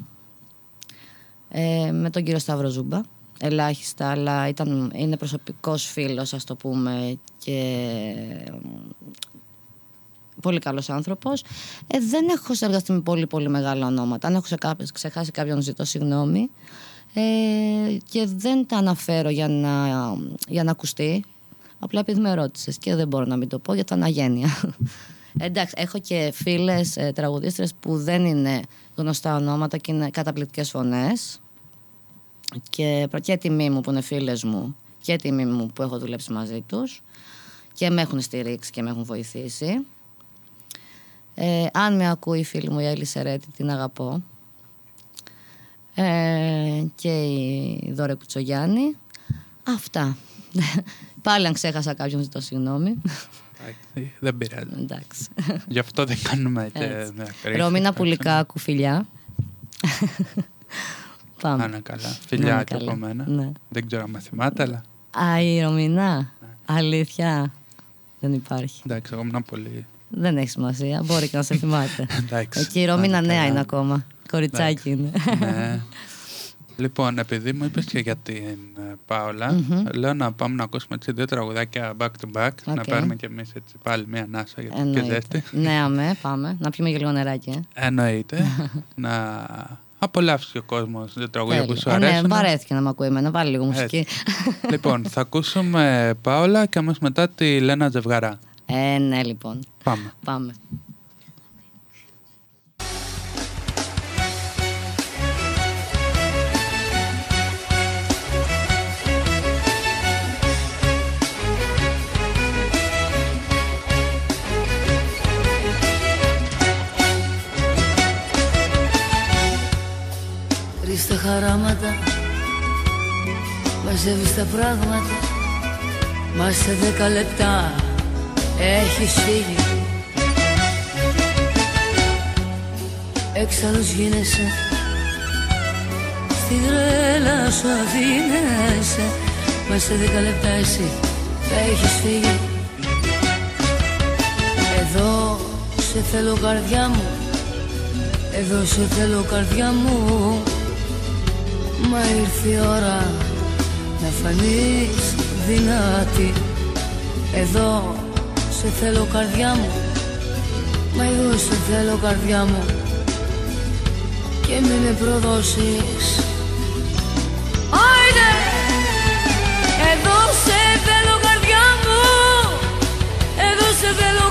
Ε, με τον κύριο Σταύρο Ζούμπα. Ελάχιστα, αλλά ήταν, είναι προσωπικός φίλος, ας το πούμε, και Πολύ καλός άνθρωπος. Ε, δεν έχω συνεργαστεί με πολύ πολύ μεγάλα ονόματα. Αν έχω ξεχάσει κάποιον ζητώ συγγνώμη. Ε, και δεν τα αναφέρω για να, για να ακουστεί. Απλά επειδή με ρώτησες και δεν μπορώ να μην το πω για τα αναγένεια. Εντάξει, έχω και φίλες ε, τραγουδίστρες που δεν είναι γνωστά ονόματα και είναι καταπληκτικές φωνές. Και, και τιμή μου που είναι φίλες μου και τιμή μου που έχω δουλέψει μαζί τους και με έχουν στηρίξει και με έχουν βοηθήσει. Ε, αν με ακούει η φίλη μου η Έλλη Σερέτη, την αγαπώ. Ε, και η Δώρα Κουτσογιάννη. Αυτά. Πάλι αν ξέχασα κάποιον ζητώ συγγνώμη. Δεν πειράζει. Εντάξει. Γι' αυτό δεν κάνουμε Ρωμίνα πουλικά κουφιλιά. Πάμε. Άνα καλά. Φιλιά και από μένα. Ναι. Δεν ξέρω αν με θυμάται, αλλά... Α, η Ρωμίνα. Ναι. Αλήθεια. Δεν υπάρχει. Εντάξει, εγώ ήμουν πολύ... Δεν έχεις σημασία. Μπορεί και να σε θυμάται. Εκεί η Ρωμίνα νέα είναι ακόμα. Κοριτσάκι είναι. ναι. Λοιπόν, επειδή μου είπες και για την ε, παολα mm-hmm. λέω να πάμε να ακούσουμε έτσι δύο τραγουδάκια back to back. Okay. Να πάρουμε κι εμείς πάλι μία ανάσα για την ζέστη. Ναι, αμέ, πάμε. Να πιούμε και λίγο νεράκι. Ε. Εννοείται. να απολαύσει ο κόσμος το τραγούδια που σου αρέσουν. Ε, ναι, βαρέθηκε να με ακούει εμένα. Βάλει λίγο μουσική. λοιπόν, θα ακούσουμε Πάολα και αμέσως μετά τη Λένα Ζευγαρά. Ε, ναι, λοιπόν. Πάμε. Πάμε. Στα χαράματα Μαζεύεις τα πράγματα. Μα σε δέκα λεπτά έχεις φύγει. Έξαλλος γίνεσαι Στη γρέλα σου αφήνεσαι. Μα σε δέκα λεπτά εσύ έχεις φύγει. Εδώ σε θέλω καρδιά μου. Εδώ σε θέλω καρδιά μου Μα ήρθε η ώρα να φανείς δυνατή. Εδώ σε θέλω καρδιά μου. Μα εδώ σε θέλω καρδιά μου. Και μη με προδώσεις. Άιντε! Εδώ σε θέλω καρδιά μου. Εδώ σε θέλω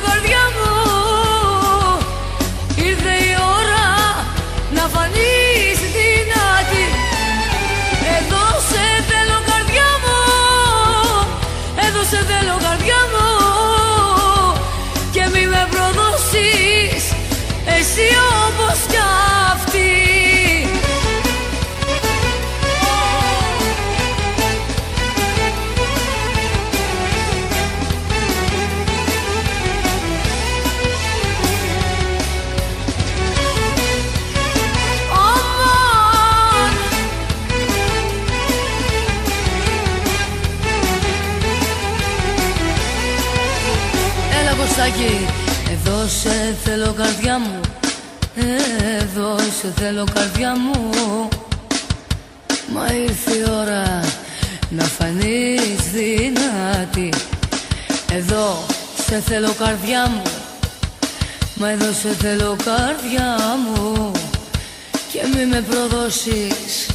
Μα εδώ σε θέλω καρδιά μου Και μη με προδώσεις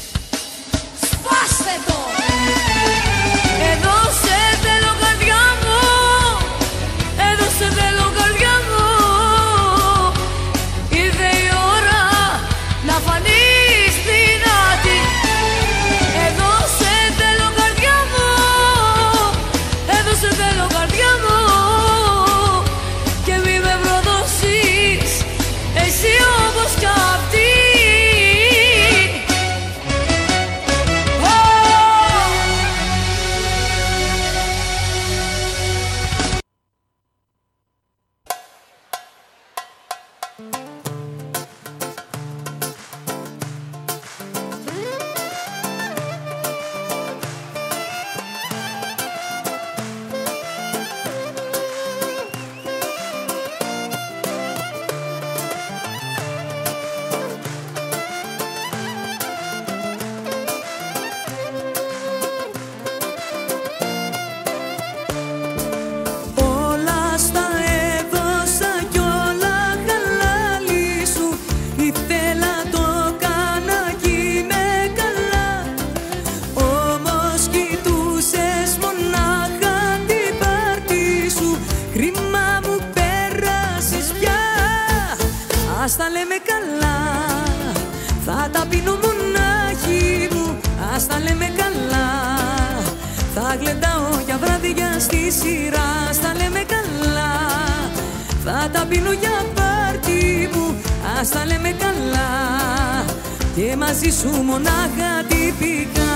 ας τα λέμε καλά. Θα τα πίνω μονάχη μου, ας τα λέμε καλά. Θα γλεντάω για βράδια στη σειρά, ας τα λέμε καλά. Θα τα πίνω για πάρτι μου, ας τα λέμε καλά. Και μαζί σου μονάχα τυπικά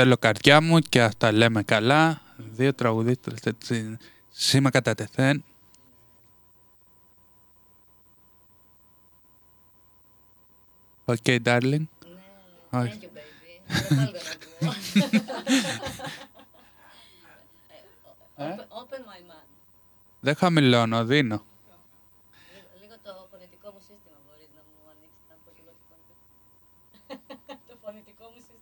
θέλω καρδιά μου και ας τα λέμε καλά. Δύο τραγουδίστρες έτσι σήμα κατατεθέν. OK, darling. Όχι. Open my mind. Δεν χαμηλώνω, δίνω. Λίγο το φωνητικό μου σύστημα μπορείς να μου ανοίξεις να πω και εγώ τη φωνή. Το φωνητικό μου σύστημα.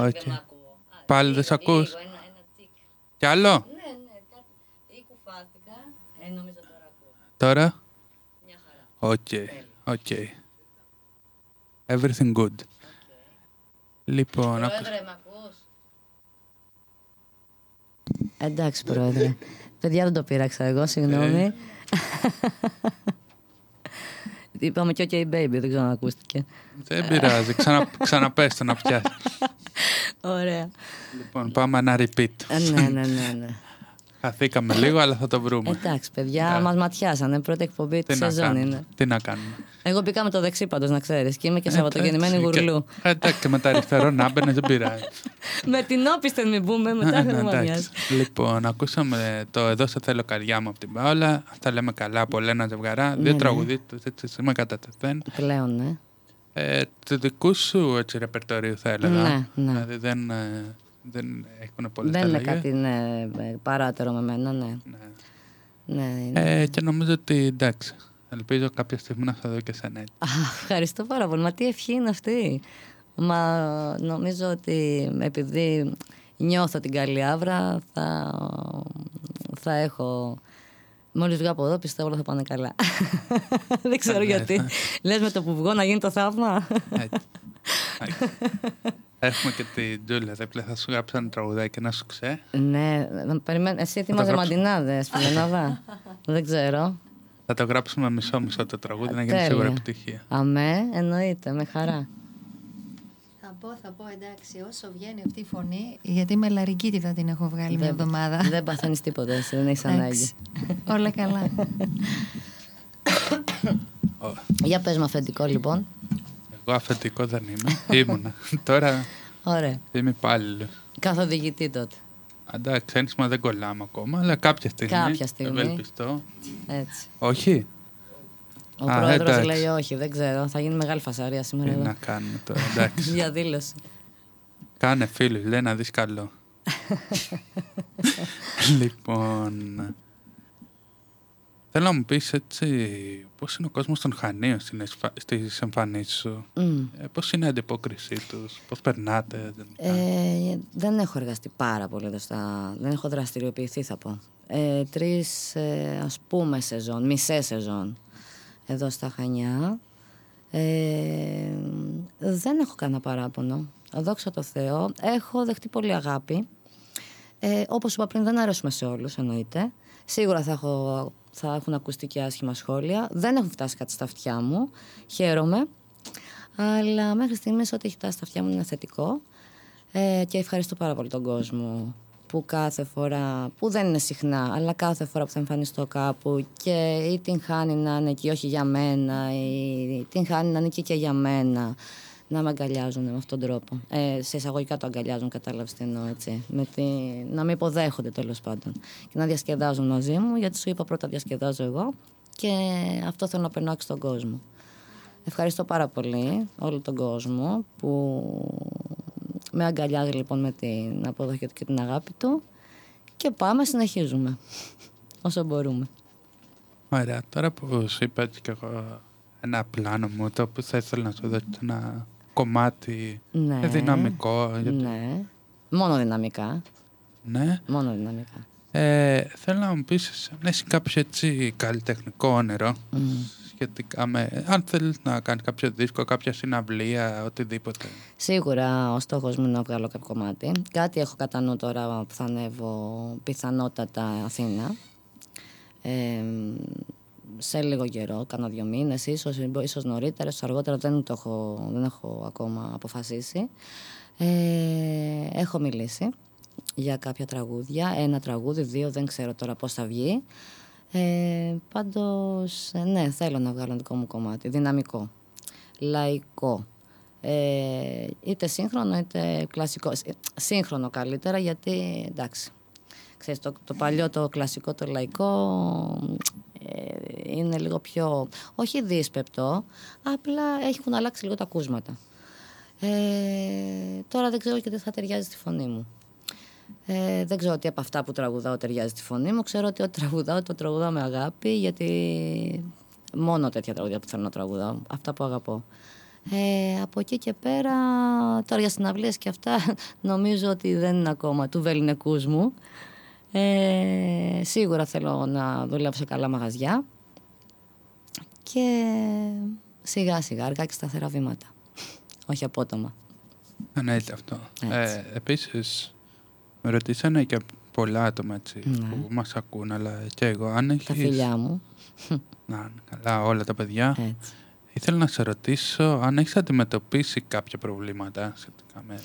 Πάλι Οκ. δεν μ' ακούω. Α, Πάλι λίγο, δεν σ' ακούς; λίγο, Ένα, ένα τσικ. Κι άλλο; Ναι, ναι, κάτι. Ή κουφάθηκα. Ε, νομίζω τώρα ακούω. Τώρα; Μια χαρά. OK, OK. Everything good. Λοιπόν, άκου- Πρόεδρε, μ' ακούς; Εντάξει, πρόεδρε. Παιδιά, δεν το πείραξα εγώ, συγγνώμη. Είπαμε και OK baby, δεν ξέρω αν ακούστηκε. δεν πειράζει. Ξανα, ξαναπες το να πιάσεις. Ωραία. Λοιπόν, πάμε ένα repeat. Ε, ναι, ναι, ναι, ναι. Χαθήκαμε λίγο, αλλά θα το βρούμε. Εντάξει, παιδιά, Εντάξει. μας ματιάσανε. Πρώτη εκπομπή της Τι να σεζόν κάνουμε. είναι. Τι να κάνουμε. Εγώ μπήκα με το δεξί πάντως, να ξέρεις. Και είμαι και Ε, Σαββατογεννημένη εντάξει, και- γουρλού. Ε, Εντάξει, και με τα αριστερό να μπαινε, δεν πειράζει. με την όπισθεν μην πούμε, μετά Ε, δεν ναι, μου εντάξει. νοιάζει. Λοιπόν, ακούσαμε το Εδώ σε θέλω καρδιά μου από την Παόλα. Αυτά λέμε καλά από Λένα Ζευγαρά. Δύο ναι. τραγουδίστες, έτσι είμαι κατά τεθέν. Πλέον, ναι. Ε, του δικού σου έτσι ρεπερτορίου θα έλεγα. Ναι, ναι. Δηλαδή δεν, ε, δεν έχουν πολλές Δεν είναι αλλαγές. κάτι ναι, ε, παράτερο με μένα, ναι. Ναι. ναι είναι. Ε, και νομίζω ότι εντάξει. Ελπίζω κάποια στιγμή να θα δω και σένα έτσι. Α, ευχαριστώ πάρα πολύ. Μα τι ευχή είναι αυτή. Μα νομίζω ότι επειδή νιώθω την καλή άβρα θα, θα έχω... Μόλις βγω από εδώ πιστεύω όλα θα πάνε καλά. Δεν ξέρω Καλά, γιατί. ε. Λες με το που βγω να γίνει το θαύμα. Έτσι. Έτσι. Έχουμε και την Τζούλια δίπλα. Θα σου γράψω ένα τραγουδάκι να σου ξέ. ναι, να περιμένω. Εσύ ετοίμαζε γράψω. μαντινάδες, φιλενάδα. Δεν ξέρω. Θα το γράψουμε μισό-μισό το τραγούδι να γίνει Τέλεια. σίγουρα επιτυχία. Αμέ, εννοείται, με χαρά. Θα πω, θα πω εντάξει, όσο βγαίνει αυτή η φωνή, γιατί με λαρικίτη θα την έχω βγάλει μια Δεν- εβδομάδα. Δεν παθαίνεις τίποτα, εσύ, δεν έχεις ανάγκη. Εντάξει. Όλα καλά. Ω, Για πες με αφεντικό λοιπόν. Εγώ αφεντικό δεν είμαι. Ήμουνα. Τώρα Ωραία. είμαι υπάλληλο. Καθοδηγητή τότε. Εντάξει, ένσημα δεν κολλάμε ακόμα, αλλά κάποια στιγμή. Κάποια στιγμή. Ευελπιστώ. Έτσι. Όχι. Ο Α, πρόεδρος εντάξει. λέει όχι, δεν ξέρω. Θα γίνει μεγάλη φασαρία Τι σήμερα εδώ. να κάνουμε τώρα, εντάξει. Διαδήλωση. Κάνε φίλους, λέει να δεις καλό. λοιπόν... Θέλω να μου πεις έτσι πώς είναι ο κόσμος των Χανίων στις, στις εμφανίσεις σου; Μμ. Ε, πώς είναι η αντιπόκρισή τους, πώς περνάτε. δεν- Ε, δεν έχω εργαστεί πάρα πολύ εδώ στα... Δεν έχω δραστηριοποιηθεί θα πω. Ε, τρεις ε, ας πούμε σεζόν, μισέ σεζόν εδώ στα Χανιά. Ε, δεν έχω κανένα παράπονο. Δόξα τω Θεώ. Έχω δεχτεί πολύ αγάπη. Ε, όπως είπα πριν δεν αρέσουμε σε όλους εννοείται. Σίγουρα θα, έχω, θα έχουν ακουστεί και άσχημα σχόλια. Δεν έχουν φτάσει κάτι στα αυτιά μου. Χαίρομαι. Αλλά μέχρι στιγμής ό,τι έχει φτάσει στα αυτιά μου είναι θετικό. Ε, και ευχαριστώ πάρα πολύ τον κόσμο που κάθε φορά, που δεν είναι συχνά, αλλά κάθε φορά που θα εμφανιστώ κάπου και ή την χάνει να είναι εκεί όχι για μένα ή την χάνει να είναι εκεί και για μένα να με αγκαλιάζουν με αυτόν τον τρόπο. Ε, σε εισαγωγικά το αγκαλιάζουν, κατάλαβες τι εννοώ έτσι. Με τη... Να με υποδέχονται τέλος πάντων και να διασκεδάζουν μαζί μου, γιατί σου είπα πρώτα διασκεδάζω εγώ και αυτό θέλω να περνάω και στον κόσμο. Ευχαριστώ πάρα πολύ όλο τον κόσμο που με αγκαλιάζει λοιπόν με την αποδοχή του και την αγάπη του και πάμε, συνεχίζουμε όσο μπορούμε. Ωραία, τώρα που σου είπα έτσι και εγώ ένα πλάνο μου, το που θα ήθελα να σου δώσω ένα κομμάτι Ναι. δυναμικό. Γιατί, Ναι. Μόνο δυναμικά. ναι. Μόνο δυναμικά. Ε, θέλω να μου πεις αν έχεις κάποιο έτσι καλλιτεχνικό όνειρο Μμ. σχετικά με, αν θέλεις να κάνεις κάποιο δίσκο, κάποια συναυλία, οτιδήποτε. Σίγουρα ο στόχος μου είναι να βγάλω κάποιο κομμάτι. Κάτι έχω κατά νου τώρα που θα ανέβω πιθανότατα Αθήνα. Ε, σε λίγο καιρό, κάνα δύο μήνες, ίσως, ίσως νωρίτερα, ίσως αργότερα, δεν, το έχω, δεν έχω ακόμα αποφασίσει. Ε, έχω μιλήσει για κάποια τραγούδια, ένα τραγούδι, δύο, δεν ξέρω τώρα πώς θα βγει. Ε, πάντως, ε, ναι, θέλω να βγάλω ένα δικό μου κομμάτι, δυναμικό, λαϊκό, ε, είτε σύγχρονο είτε κλασικό. Σ- Σύγχρονο καλύτερα γιατί εντάξει. Ξέρεις, το, το παλιό, το κλασικό, το λαϊκό ε, είναι λίγο πιο, όχι δύσπεπτο, απλά έχουν αλλάξει λίγο τα ακούσματα. Ε, τώρα δεν ξέρω και τι θα ταιριάζει στη φωνή μου. Ε, δεν ξέρω τι από αυτά που τραγουδάω ταιριάζει στη φωνή μου. Ξέρω ότι ό,τι τραγουδάω το τραγουδάω με αγάπη, γιατί μόνο τέτοια τραγουδία που θέλω να τραγουδάω, αυτά που αγαπώ. Ε, από εκεί και πέρα, τώρα για συναυλίες και αυτά, νομίζω ότι δεν είναι ακόμα του βεληνικούς μου. Ε, σίγουρα θέλω να δουλεύω σε καλά μαγαζιά και σιγά σιγά, αργά και σταθερά βήματα. Όχι απότομα. Εννοείται αυτό. Έτσι. Ε, επίσης, με ρωτήσανε και πολλά άτομα έτσι, Ναι. που μας ακούν, αλλά και εγώ. Αν έχεις... Τα φιλιά μου. Να είναι καλά όλα τα παιδιά. Έτσι. Ήθελα να σε ρωτήσω αν έχεις αντιμετωπίσει κάποια προβλήματα σχετικά με...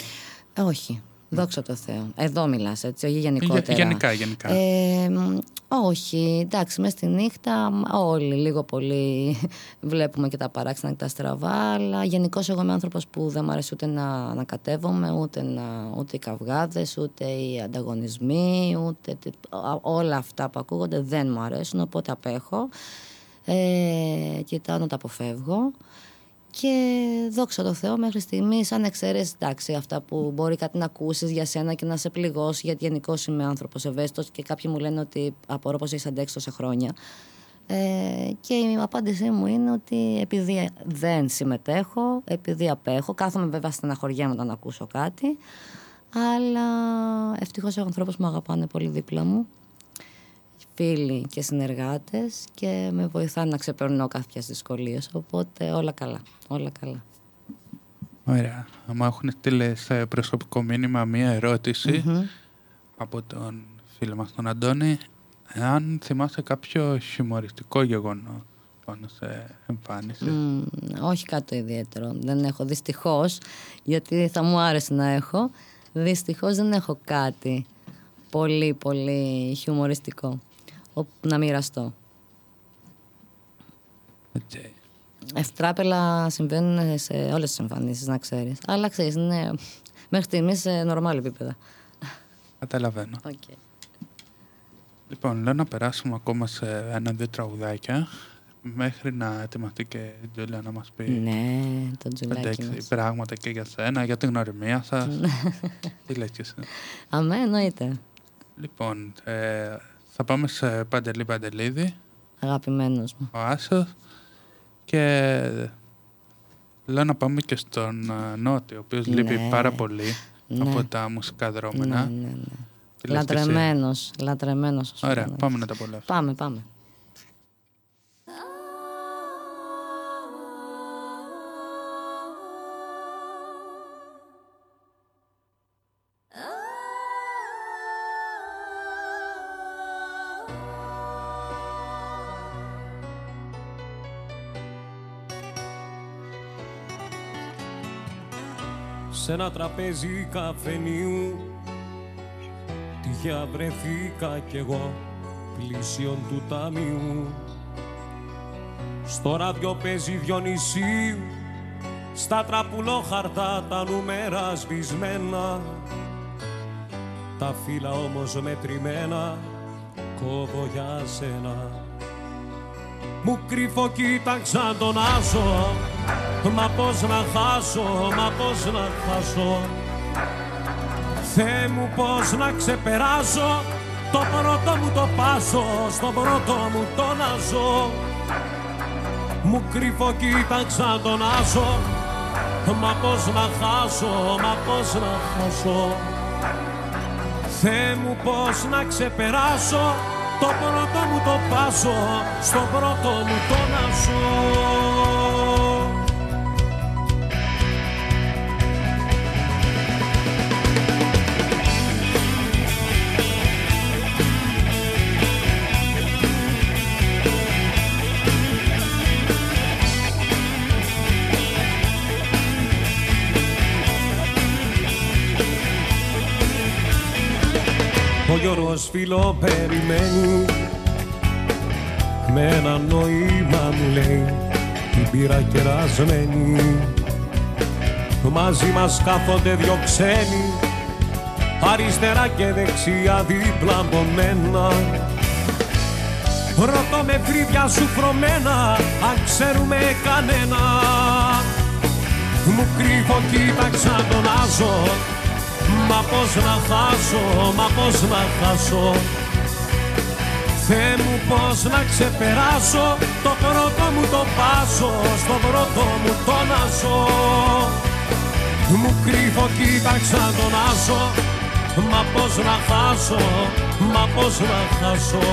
Ε, Όχι. Δόξα τω Θεώ. Εδώ μιλάς έτσι, όχι γενικότερα. Γε- γενικά, γενικά. Ε, μ, όχι, εντάξει, μέσα στη νύχτα μ, όλοι λίγο πολύ βλέπουμε και τα παράξενα και τα στραβά, αλλά γενικώς εγώ είμαι άνθρωπος που δεν μου αρέσει ούτε να ανακατεύομαι, ούτε, να, ούτε οι καυγάδες, ούτε οι ανταγωνισμοί, ούτε τι- α- όλα αυτά που ακούγονται δεν μου αρέσουν, οπότε απέχω. Ε, κοιτάω να τα αποφεύγω. Και δόξα τω Θεώ, μέχρι στιγμής, αν εξαιρέσεις εντάξει, αυτά που μπορεί κάτι να ακούσεις για σένα και να σε πληγώσει, γιατί γενικώς είμαι άνθρωπος ευαίσθητος και κάποιοι μου λένε ότι απορώ πως έχεις αντέξει τόσα χρόνια. Ε, και η απάντησή μου είναι ότι επειδή δεν συμμετέχω, επειδή απέχω, κάθομαι βέβαια στεναχωριέμαι όταν ακούσω κάτι, αλλά ευτυχώς έχω ανθρώπου που με αγαπάνε πολύ δίπλα μου φίλοι και συνεργάτες και με βοηθάνε να ξεπερνώ κάποιες δυσκολίες. Οπότε όλα καλά, όλα καλά. Ωραία. Μου έχουν στείλει σε προσωπικό μήνυμα μία ερώτηση από τον φίλο μας τον Αντώνη αν θυμάσαι κάποιο χιουμοριστικό γεγονό πάνω σε εμφάνιση. Μμ, όχι κάτι το ιδιαίτερο. Δεν έχω δυστυχώς, γιατί θα μου άρεσε να έχω. Δυστυχώς δεν έχω κάτι πολύ πολύ χιουμοριστικό όπου να μοιραστώ. Έτσι. Ευτράπελα συμβαίνουν σε όλες τις εμφανίσεις, να ξέρεις. Αλλά ξέρεις, είναι μέχρι στιγμής σε νορμάλ επίπεδα. Καταλαβαίνω. Okay. Λοιπόν, λέω να περάσουμε ακόμα σε ένα-δύο τραγουδάκια μέχρι να ετοιμαστεί και η Τζούλια να μας πει Ναι, το πέντε τζουλάκι έξι μας. πράγματα και για σένα, για την γνωριμία σας. Τι λες και εσύ. Αμέ, εννοείται. Λοιπόν, ε, θα πάμε σε Παντελή Παντελίδη. Αγαπημένος μου. Ο Άσος. Και λέω να πάμε και στον ε, Νότι, ο οποίος λείπει Ναι. πάρα πολύ Ναι. από τα μουσικά δρόμενα. Ναι, ναι, ναι. Τι λες και εσύ; Λατρεμένος, λατρεμένος. ο Ωραία, Σφυρονάκης. πάμε να τα απολαύσουμε. Πάμε, πάμε. Σ' ένα τραπέζι καφενείου. Τυχαία βρεθήκα κι εγώ πλησίον του ταμείου. Στο ράδιο παίζει Διονυσίου Στα τραπουλόχαρτα τα νούμερα σβησμένα. Τα φύλλα όμως μετρημένα κόβω για σένα. Μου κρύφω κοίταξα τον άσο Μα πώς να χάσω, μα πώς να χάσω. Θεέ μου πώς να ξεπεράσω Το πρώτο μου το πάσο, στον πρώτο μου τον άζω Μου κρύφω κοίταξα τον άσο Μα πώς να χάσω, μα πώς να χάσω. Θεέ μου πώς να ξεπεράσω το πρώτο μου το πάσο, στο πρώτο μου το να ζω. Ο Γιώργος φίλο περιμένει. Με ένα νόημα μου λέει την πήρα κερασμένη. Μαζί μας κάθονται δυο ξένοι αριστερά και δεξιά δίπλα από μένα. Ρωτώ με φρύδια σου φρωμένα αν ξέρουμε κανένα. Μου κρύβω κοίταξα τον άζω Μα πώς να χάσω, μα πώς να χάσω. Θεέ μου πώς να ξεπεράσω Το πρώτο μου το πάσο Στο πρώτο μου το να ζω Μου κρύβω κοίταξα τον άσο Μα πώς να χάσω, μα πώς να χάσω.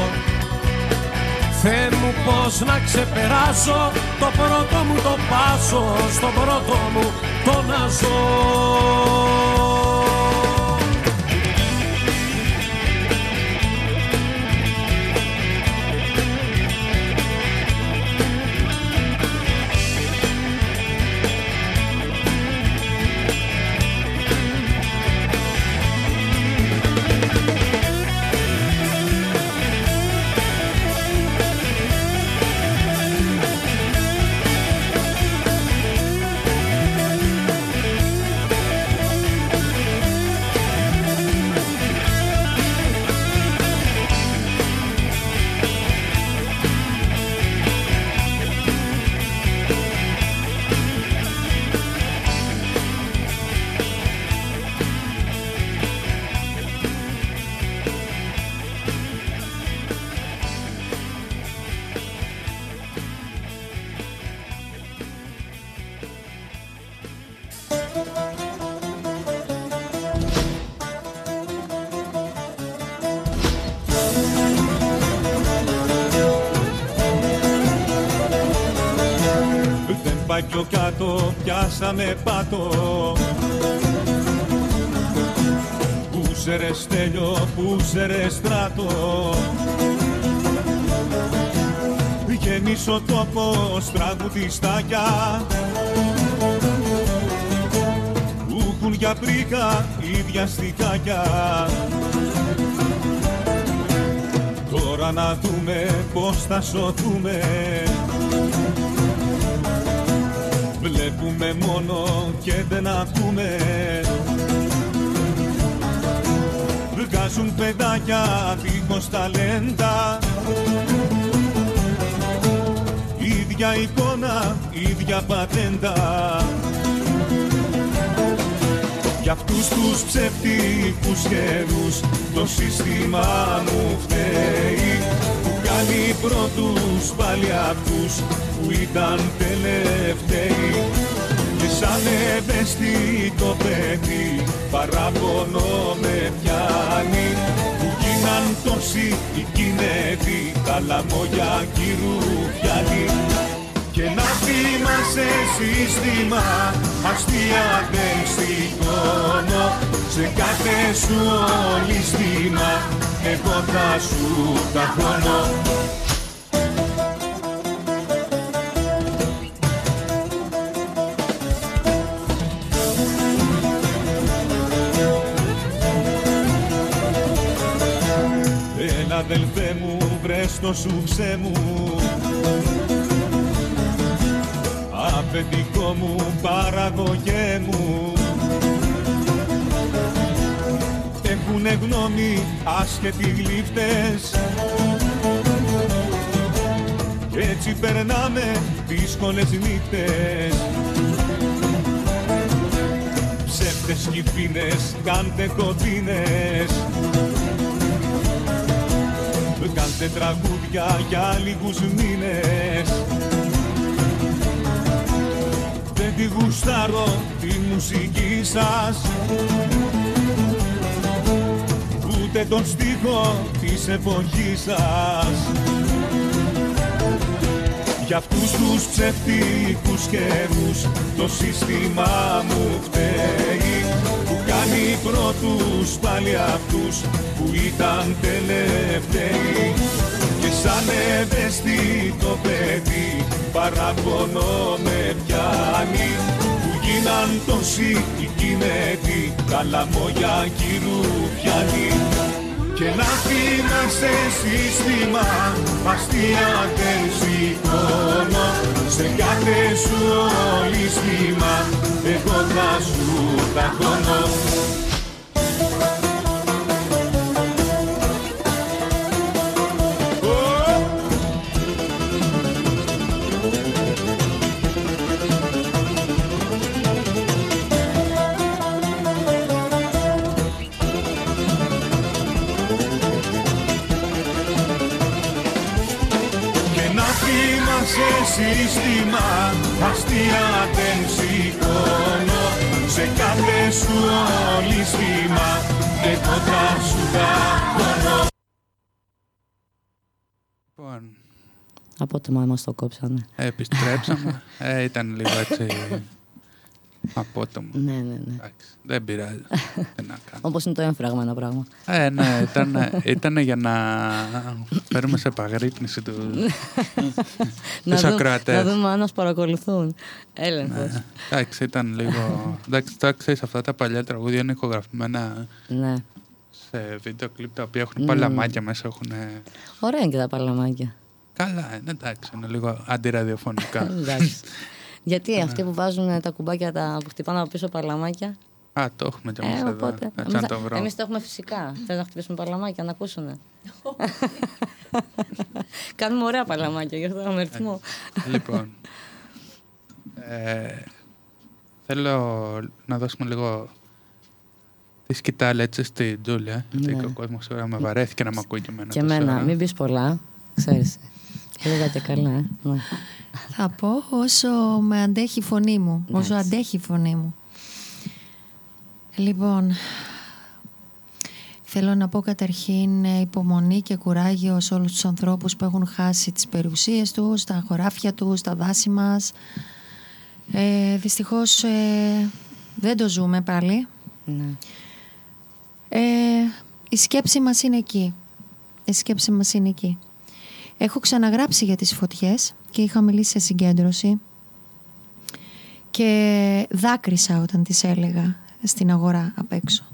Θεέ μου πώς να ξεπεράσω Το πρώτο μου το πάσο Στο πρώτο μου το να πιάσαμε πάτο. Πούσερε στέλιο, πούσερε στράτο. Γεμίσει ο τόπος τραγουδιστάκια Που έχουν για πρίκα ίδια στικάκια. Τώρα να δούμε πώς θα σωθούμε Βλέπουμε μόνο και δεν ακούμε. Βγάζουν παιδάκια δίχως ταλέντα. Ίδια εικόνα, ίδια πατέντα. Για αυτούς τους ψεύτικους γέρους το σύστημα μου φταίει. Που κάνει πρώτους πάλι αυτούς που ήταν τελευταίοι. Και σαν ευαίσθητο παιδί παραπονό με πιάνει. Που γίναν τόσοι οι κινέδοι τα λαμόγια κυρουφιάνοι και να θυμάσαι σύστημα αστεία δεν σηκώνω. Σε κάθε σου ολιστήμα εγώ θα σου τα χώνω βρες το σουξέ μου. Αφεντικό μου παραγωγέ μου. Έχουνε γνώμη άσχετοι γλύφτες. Κι έτσι περνάμε δύσκολες νύχτες. Ψεύτες κυφίνες κάντε κοντίνες κάντε τραγούδια για λίγους μήνες. Δεν τη γουστάρω τη μουσική σας. Ούτε τον στίχο της εποχής σας. Για αυτούς τους ψευτικούς καιρούς το σύστημα μου φταίει. που κάνει πρώτους πάλι αυτούς που ήταν τελευταίοι. Και σαν ευαίσθητο παιδί παραπονό με πιάνει. Που γίναν τόσοι οι κινέτη τα λαμόγια κυρουφιάνοι και να θυμάσαι σύστημα αστεία δεν σηκώνω σε κάθε σου ολίσθημα εγώ θα σου τα σύστημα αστεία δεν σηκώνω σε κάθε σου ολίσθημα εγώ θα σου τα χώνω Λοιπόν, Απότομα μας το κόψανε. επιστρέψαμε. ε, ήταν λίγο έτσι απότομο. Ναι, ναι, ναι. Εντάξει, δεν πειράζει. Τι να κάνω. Όπως είναι το έμφραγμα ένα πράγμα. Ε, ναι, ήταν, ήταν για να φέρουμε σε επαγρύπνηση του, να, τους δούμε, ακροατές. να δούμε αν μας παρακολουθούν. Έλεγχος. Ναι, εντάξει, ήταν λίγο... Εντάξει, τώρα ξέρεις, αυτά τα παλιά τραγούδια είναι ηχογραφημένα ναι. σε βίντεο κλιπ τα οποία έχουν παλαμάκια μέσα, έχουν... Ωραία είναι και τα παλαμάκια. Καλά, είναι εντάξει, είναι λίγο αντιραδιοφωνικά. Εντάξει. Γιατί αυτοί που βάζουν τα κουμπάκια τα, που χτυπάνε από πίσω παλαμάκια. Α, το έχουμε κι εμείς Ε, εδώ. οπότε. Έτσι να το βρω. Εμείς το έχουμε φυσικά. Θες να χτυπήσουμε παλαμάκια, να ακούσουν. Κάνουμε ωραία παλαμάκια, γι' αυτό με ρυθμό. λοιπόν, ε, θέλω να δώσουμε λίγο τη σκητάλη έτσι στη Τζούλια. Γιατί Ναι. και ο κόσμος σίγουρα με βαρέθηκε να με ακούει και εμένα. Και τόση εμένα, ώρα. μην πεις πολλά. Ξέρεις. Λίγα και καλά, ε. Ναι. Θα πω όσο με αντέχει η φωνή μου. Όσο Εντάξει. αντέχει η φωνή μου. Λοιπόν, θέλω να πω καταρχήν ε, υπομονή και κουράγιο σε όλους τους ανθρώπους που έχουν χάσει τις περιουσίες τους, τα χωράφια τους, τα δάση μας. Ε, δυστυχώς ε, δεν το ζούμε πάλι. ναι. Ε, η σκέψη μας είναι εκεί. Η σκέψη μας είναι εκεί. Έχω ξαναγράψει για τις φωτιές και είχα μιλήσει σε συγκέντρωση και δάκρυσα όταν τις έλεγα στην αγορά απ' έξω.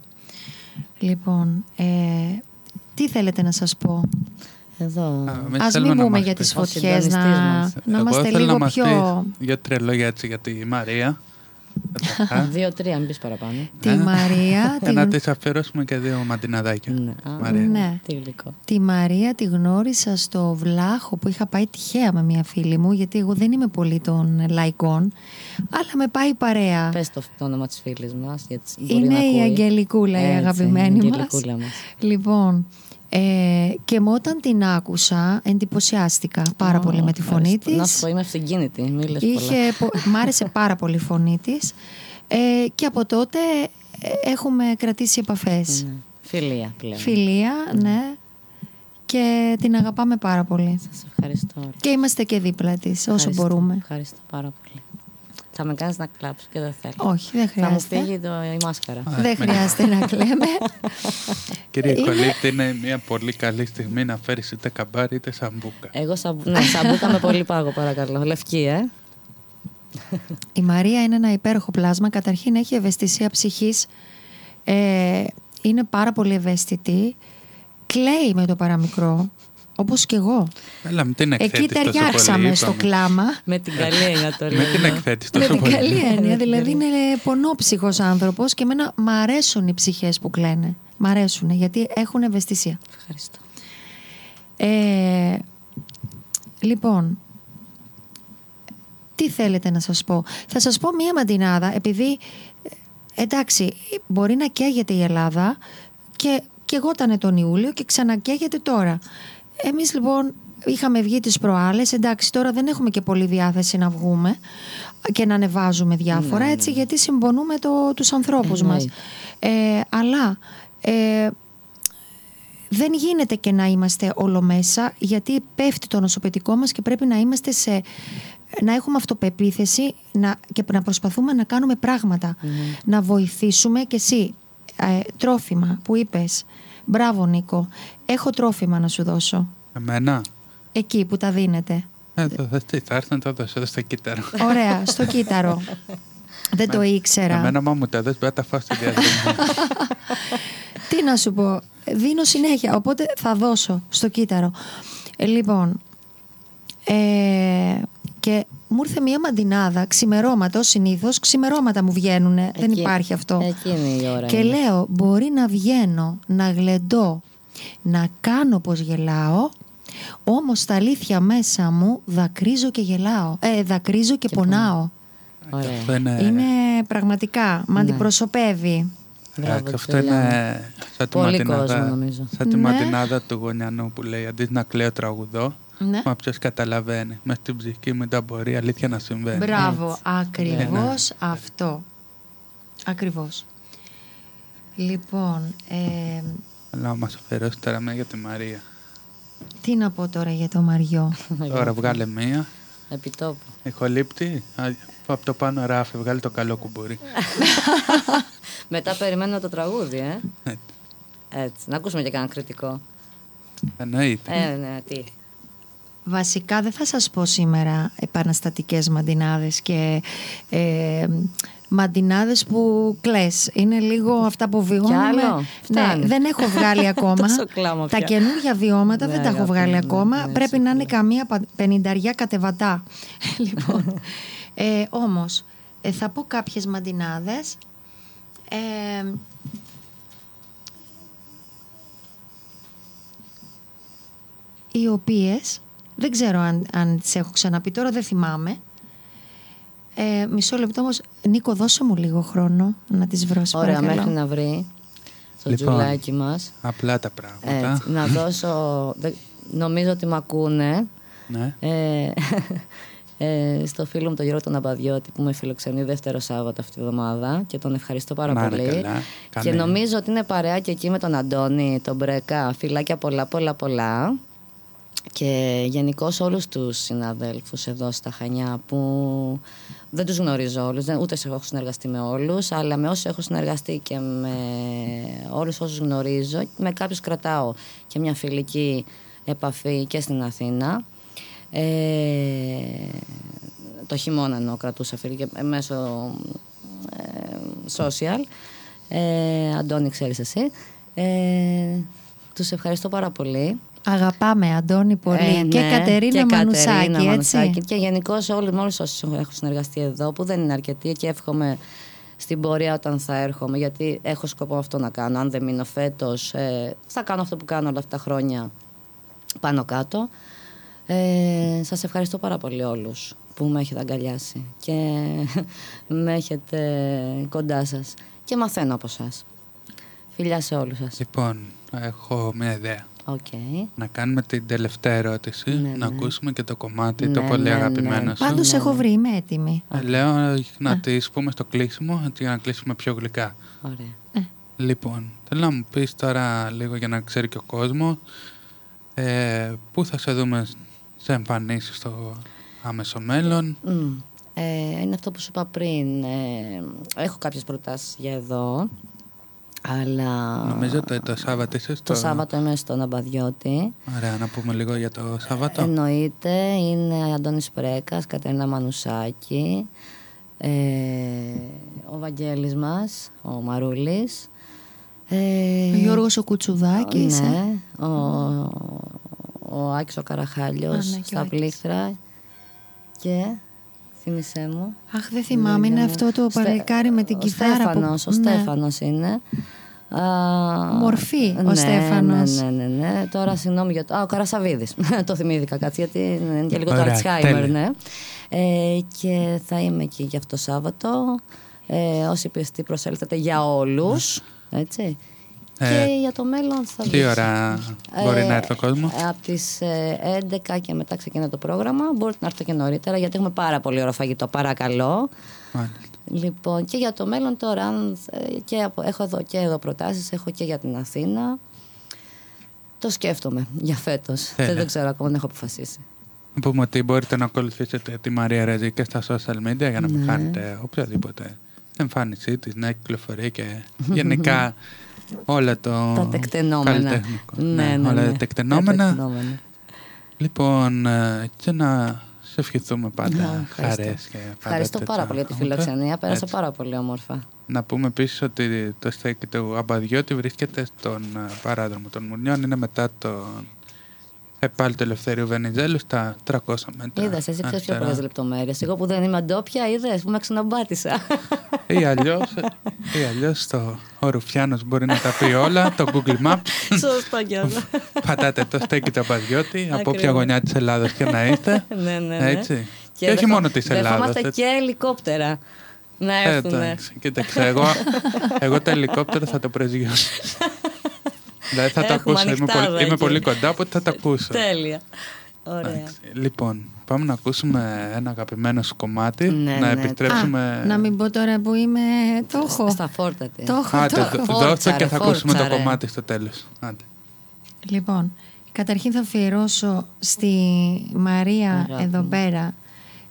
Λοιπόν, ε, τι θέλετε να σας πω; Εδώ. Α, εμείς Ας θέλουμε μην να πούμε μας για πεις. τις Ο φωτιές να, συντονιστής μας. να Εγώ είμαστε θέλω λίγο να μας πιο... πεις Δύο-τρία λόγια έτσι για τη Μαρία. Καταρχάς. Δύο-τρία, μην πεις παραπάνω. Τη Μαρία, Ε, να τη, τη αφιερώσουμε και δύο μαντιναδάκια. Ναι. Α, Μαρία. Ναι. Τι γλυκό. τη Μαρία τη γνώρισα στο Βλάχο που είχα πάει τυχαία με μια φίλη μου γιατί εγώ δεν είμαι πολύ των λαϊκών αλλά με πάει παρέα. Πες το, το όνομα της φίλης μας. Γιατί μπορεί Είναι να η ακούει. Αγγελικούλα, η Έτσι, αγαπημένη η μας. Αγγελικούλα μας. Λοιπόν, Ε, και μου όταν την άκουσα εντυπωσιάστηκα πάρα Ω, πολύ με τη φωνή ευχαριστώ. της. Να σου πω, είμαι αυτοκίνητη. Μη λες Είχε, πολλά. πο- μ' άρεσε πάρα πολύ η φωνή της ε, και από τότε ε, έχουμε κρατήσει επαφές. Ναι. Φιλία πλέον. Φιλία, ναι. Και την αγαπάμε πάρα πολύ. Σας ευχαριστώ. Και είμαστε και δίπλα της όσο Ευχαριστώ. μπορούμε. Ευχαριστώ πάρα πολύ. Θα με κάνεις να κλάψω και δεν θέλω. Όχι, δεν Θα μου χρειάζεται. φύγει το, η μάσκαρα. Δεν χρειάζεται να κλαίμε. Κύριε Είναι- Κολύπτη, είναι μια πολύ καλή στιγμή να φέρεις είτε καμπάρι είτε σαμπούκα. Εγώ σαμπ... ναι, σαμπούκα με πολύ πάγο παρακαλώ. Λευκή, ε. Η Μαρία είναι ένα υπέροχο πλάσμα. Καταρχήν έχει ευαισθησία ψυχής. Ε, είναι πάρα πολύ ευαίσθητη. Κλαίει με το παραμικρό, όπως και εγώ. Έλα, μην την εκθέτεις Εκεί τόσο ταιριάξαμε πολύ, στο είπαμε. κλάμα. Με την καλή έννοια το Μην λέω. την εκθέτεις Με τόσο την πολύ. καλή έννοια. Δηλαδή είναι πονόψυχος άνθρωπος και εμένα μ' αρέσουν οι ψυχές που κλαίνε. Μ' αρέσουν γιατί έχουν ευαισθησία. Ευχαριστώ. Ε, λοιπόν, τι θέλετε να σας πω; Θα σας πω μία μαντινάδα, επειδή, ε, εντάξει, μπορεί να καίγεται η Ελλάδα και καιγότανε τον Ιούλιο και ξανακαίγεται τώρα. Εμείς λοιπόν είχαμε βγει τις προάλλες, εντάξει τώρα δεν έχουμε και πολύ διάθεση να βγούμε και να ανεβάζουμε διάφορα, έτσι γιατί συμπονούμε το, τους ανθρώπους μας. Ε, αλλά... Ε, δεν γίνεται και να είμαστε όλο μέσα γιατί πέφτει το νοσοποιητικό μας και πρέπει να είμαστε σε να έχουμε αυτοπεποίθηση να, και να προσπαθούμε να κάνουμε πράγματα. Να βοηθήσουμε και εσύ. Ε, τρόφιμα που είπες. Μπράβο Νίκο. Έχω τρόφιμα να σου δώσω. Εμένα; Εκεί που τα δίνετε. Ε, το, θα, τι, θα έρθει να το δώσω εδώ στο κύτταρο. Ωραία, στο κύτταρο. Δεν το ήξερα. Εμένα μα μου τα δες, πρέπει να τα φάω στη διαδρομή. Τι να σου πω, δίνω συνέχεια, οπότε θα δώσω στο κύτταρο. Ε, λοιπόν, ε, και μου ήρθε μία μαντινάδα, ξημερώματα, ως συνήθως, ξημερώματα μου βγαίνουν, δεν Εκεί- υπάρχει αυτό. Εκείνη η ώρα. Και είναι. λέω, μπορεί να βγαίνω, να γλεντώ, να κάνω πως γελάω, όμως τα αλήθεια μέσα μου δακρύζω και γελάω. Ε, δακρύζω και, πονάω. Ωραία. αυτό είναι, Είναι πραγματικά, με αντιπροσωπεύει. Μπράβο, ε, αυτό Τζουλιάνα. είναι σαν τη, Πολύ ματινάδα, κόσμο, νομίζω. σαν τη Ναι. ματινάδα του Γωνιανού που λέει αντί να κλαίω τραγουδό, Ναι. μα ποιος καταλαβαίνει. Μέσα στην ψυχή μου δεν μπορεί αλήθεια να συμβαίνει. Μπράβο, Έτσι. ακριβώς αυτό. Ακριβώς. Λοιπόν, ε, Αλλά μας αφαιρώσει τώρα μία για τη Μαρία. τι να πω τώρα για το Μαριό; Τώρα βγάλε μία. Επιτόπου. Ηχολήπτη. Α, Από το πάνω ράφι, βγάλει το καλό κουμπούρι. Μετά περιμένω το τραγούδι, ε. Ε, Έτσι. Να ακούσουμε και κανένα κριτικό. Εννοείται. Ε, ναι, τι. Βασικά δεν θα σας πω σήμερα επαναστατικές μαντινάδες και ε, μαντινάδες που κλαις. Είναι λίγο αυτά που βιώνουμε. άλλο; Ναι, Φτάνει. δεν έχω βγάλει ακόμα. Τόσο κλάμα τα πια. καινούργια βιώματα Ναι, δεν τα έχω αγάπη βγάλει μου, ναι, ακόμα. ναι, Πρέπει σε να είναι φίλο. καμία πα- πενηνταριά κατεβατά. λοιπόν, ε, όμως, ε, θα πω κάποιες μαντινάδες. Ε, οι οποίες δεν ξέρω αν, αν τις έχω ξαναπεί τώρα δεν θυμάμαι ε, μισό λεπτό όμως Νίκο δώσε μου λίγο χρόνο να τις βρω σε Ωραία, παρακαλώ. μέχρι να βρει το Λοιπόν. τζουλάκι μας. Απλά τα πράγματα. Έτσι, να δώσω... δε- Νομίζω ότι με ακούνε. Ναι. Ε, ε, στο φίλο μου τον Γιώργο τον Αμπαδιώτη που με φιλοξενεί δεύτερο Σάββατο αυτή τη βδομάδα και τον ευχαριστώ πάρα Να είναι πολύ. καλά. Και Κάνε. νομίζω ότι είναι παρέα και εκεί με τον Αντώνη, τον Μπρέκα. Φιλάκια πολλά, πολλά, πολλά. Και γενικώς όλους τους συναδέλφους εδώ στα Χανιά που δεν τους γνωρίζω όλους, δεν, ούτε σε έχω συνεργαστεί με όλους, αλλά με όσους έχω συνεργαστεί και με όλους όσους γνωρίζω, με κάποιους κρατάω και μια φιλική επαφή και στην Αθήνα. Ε, το χειμώνα εννοώ κρατούσα φίλη και μέσω ε, social. Ε, Αντώνη, ξέρεις εσύ. Ε, τους ευχαριστώ πάρα πολύ. Αγαπάμε Αντώνη πολύ Ε, και ναι, Κατερίνα και Μανουσάκη Κατερίνα έτσι Μανουσάκη. Και γενικώ όλους, με όλους όσους έχω συνεργαστεί εδώ, που δεν είναι αρκετοί και εύχομαι στην πορεία όταν θα έρχομαι, γιατί έχω σκοπό αυτό να κάνω. Αν δεν μείνω φέτος, ε, θα κάνω αυτό που κάνω όλα αυτά τα χρόνια πάνω κάτω. Ε, σας ευχαριστώ πάρα πολύ όλους που με έχετε αγκαλιάσει και με έχετε κοντά σας και μαθαίνω από σας. Φιλιά σε όλους σας. Λοιπόν, έχω μια ιδέα. Οκ. Να κάνουμε την τελευταία ερώτηση, Ναι, να ναι. ακούσουμε και το κομμάτι το Ναι, πολύ ναι, αγαπημένο ναι. σου. Πάντως έχω βρει, είμαι έτοιμη. Ε, Λέω να τη πούμε στο κλείσιμο έτσι, για να κλείσουμε πιο γλυκά. Ωραία. Λοιπόν, θέλω να μου πεις τώρα λίγο για να ξέρει και ο κόσμος ε, πού θα σε δούμε σε εμφανίσεις στο άμεσο μέλλον. Μμ. Ε, είναι αυτό που σου είπα πριν. Ε, έχω κάποιες προτάσεις για εδώ. Αλλά Νομίζω το, το Σάββατο είσαι στο... το Σάββατο είμαι στον Αμπαδιώτη. Ωραία, να πούμε λίγο για το Σάββατο. Εννοείται. Είναι Αντώνης Πρέκας, Κατερίνα Μανουσάκη, ε, ο Βαγγέλης μας, ο Μαρούλης. Ε, Ο Γιώργος ο Κουτσουδάκης. ε. Ναι, ο, ο Άκης ο Καραχάλιος Α, ναι, και ο στα Άκης. πλήκτρα και θύμισέ μου. Αχ, δεν θυμάμαι, είναι Ναι, αυτό το Στε- παλικάρι με την ο κιθάρα. Στέφανος, που... ο Ναι. Στέφανος είναι. Α, Μορφή, ο ναι, Στέφανος. Ναι, ναι, ναι, ναι. Τώρα συγγνώμη για το... Α, ο Καρασαβίδης. το θυμήθηκα κάτι γιατί είναι και λίγο το Ωραία, Αλτσχάιμερ, τέλεια. ναι. Ε, και θα είμαι εκεί για αυτό το Σάββατο. Ε, όσοι πιστοί προσέλθετε για όλους. Έτσι. Ε, και για το μέλλον θα Τι δεις. ώρα μπορεί να έρθει ο κόσμος; Από τις 11 και μετά ξεκινά το πρόγραμμα. Μπορείτε να έρθετε και νωρίτερα γιατί έχουμε πάρα πολύ ωραίο φαγητό. Παρακαλώ. Μάλιστα. Λοιπόν, και για το μέλλον τώρα, αν, ε, και από- έχω εδώ και εδώ προτάσεις, έχω και για την Αθήνα. Το σκέφτομαι για φέτος. Τέλεια. Δεν το ξέρω ακόμα, δεν έχω αποφασίσει. Να πούμε ότι μπορείτε να ακολουθήσετε τη Μαρία Ρεζή και στα social media για να μην Ναι. χάνετε οποιαδήποτε εμφάνισή της, νέα κυκλοφορία και γενικά όλα το Τα τεκτενόμενα. καλλιτεχνικό. Ναι, ναι, όλα ναι. τα τεκτενόμενα. Τα τεκτενόμενα. Λοιπόν, ε, και να σε ευχηθούμε πάντα Ναι, ευχαριστώ. χαρές και πάντα Ευχαριστώ τέτοια πάρα πολύ για τη πράγματα. φιλοξενία. Πέρασα Έτσι. πάρα πολύ όμορφα. Να πούμε επίσης ότι το στέκι του Αμπαδιώτη βρίσκεται στον ε, παράδρομο των Μουνιών. Είναι μετά το επάλι του Ελευθερίου Βενιζέλου στα 300 μέτρα. Είδες, εσύ ξέρεις πιο αριστερά. πολλέ λεπτομέρειες. Εγώ που δεν είμαι ντόπια, είδες που με ξαναμπάτησα. Ή αλλιώς ή αλλιώς το ο Ρουφιάνος μπορεί να τα πει όλα. Το Google Maps. Σωστό κι αυτό. Πατάτε το στέκι του Αμπαδιώτη από όποια Ακριβώς. γωνιά της Ελλάδα και να είστε. ναι, ναι, ναι. Έτσι. Και, όχι δεχο- μόνο της Ελλάδα. Δεχόμαστε και ελικόπτερα να έρθουν. Εντάξει, κοίταξε, εγώ, εγώ το ελικόπτερο θα το προσγειώσω. Δηλαδή θα το Έχουμε ακούσω. Είμαι ανοιχτά πολύ, εδώ είμαι εκεί. πολύ κοντά, οπότε θα το ακούσω. Τέλεια. Ωραία. Εντάξει. Λοιπόν, πάμε να ακούσουμε ένα αγαπημένο σου κομμάτι. Ναι, να ναι. επιστρέψουμε. Να μην πω τώρα που είμαι. Το έχω. Στα φόρτα τη. Το έχω, Άντε, το έχω. δ- Φόρτσα, δώσ' το και ρε, θα ακούσουμε το φόρτσα, ρε. κομμάτι στο τέλος. Άντε. Λοιπόν, καταρχήν θα αφιερώσω στη Μαρία Αγάπη εδώ μου. πέρα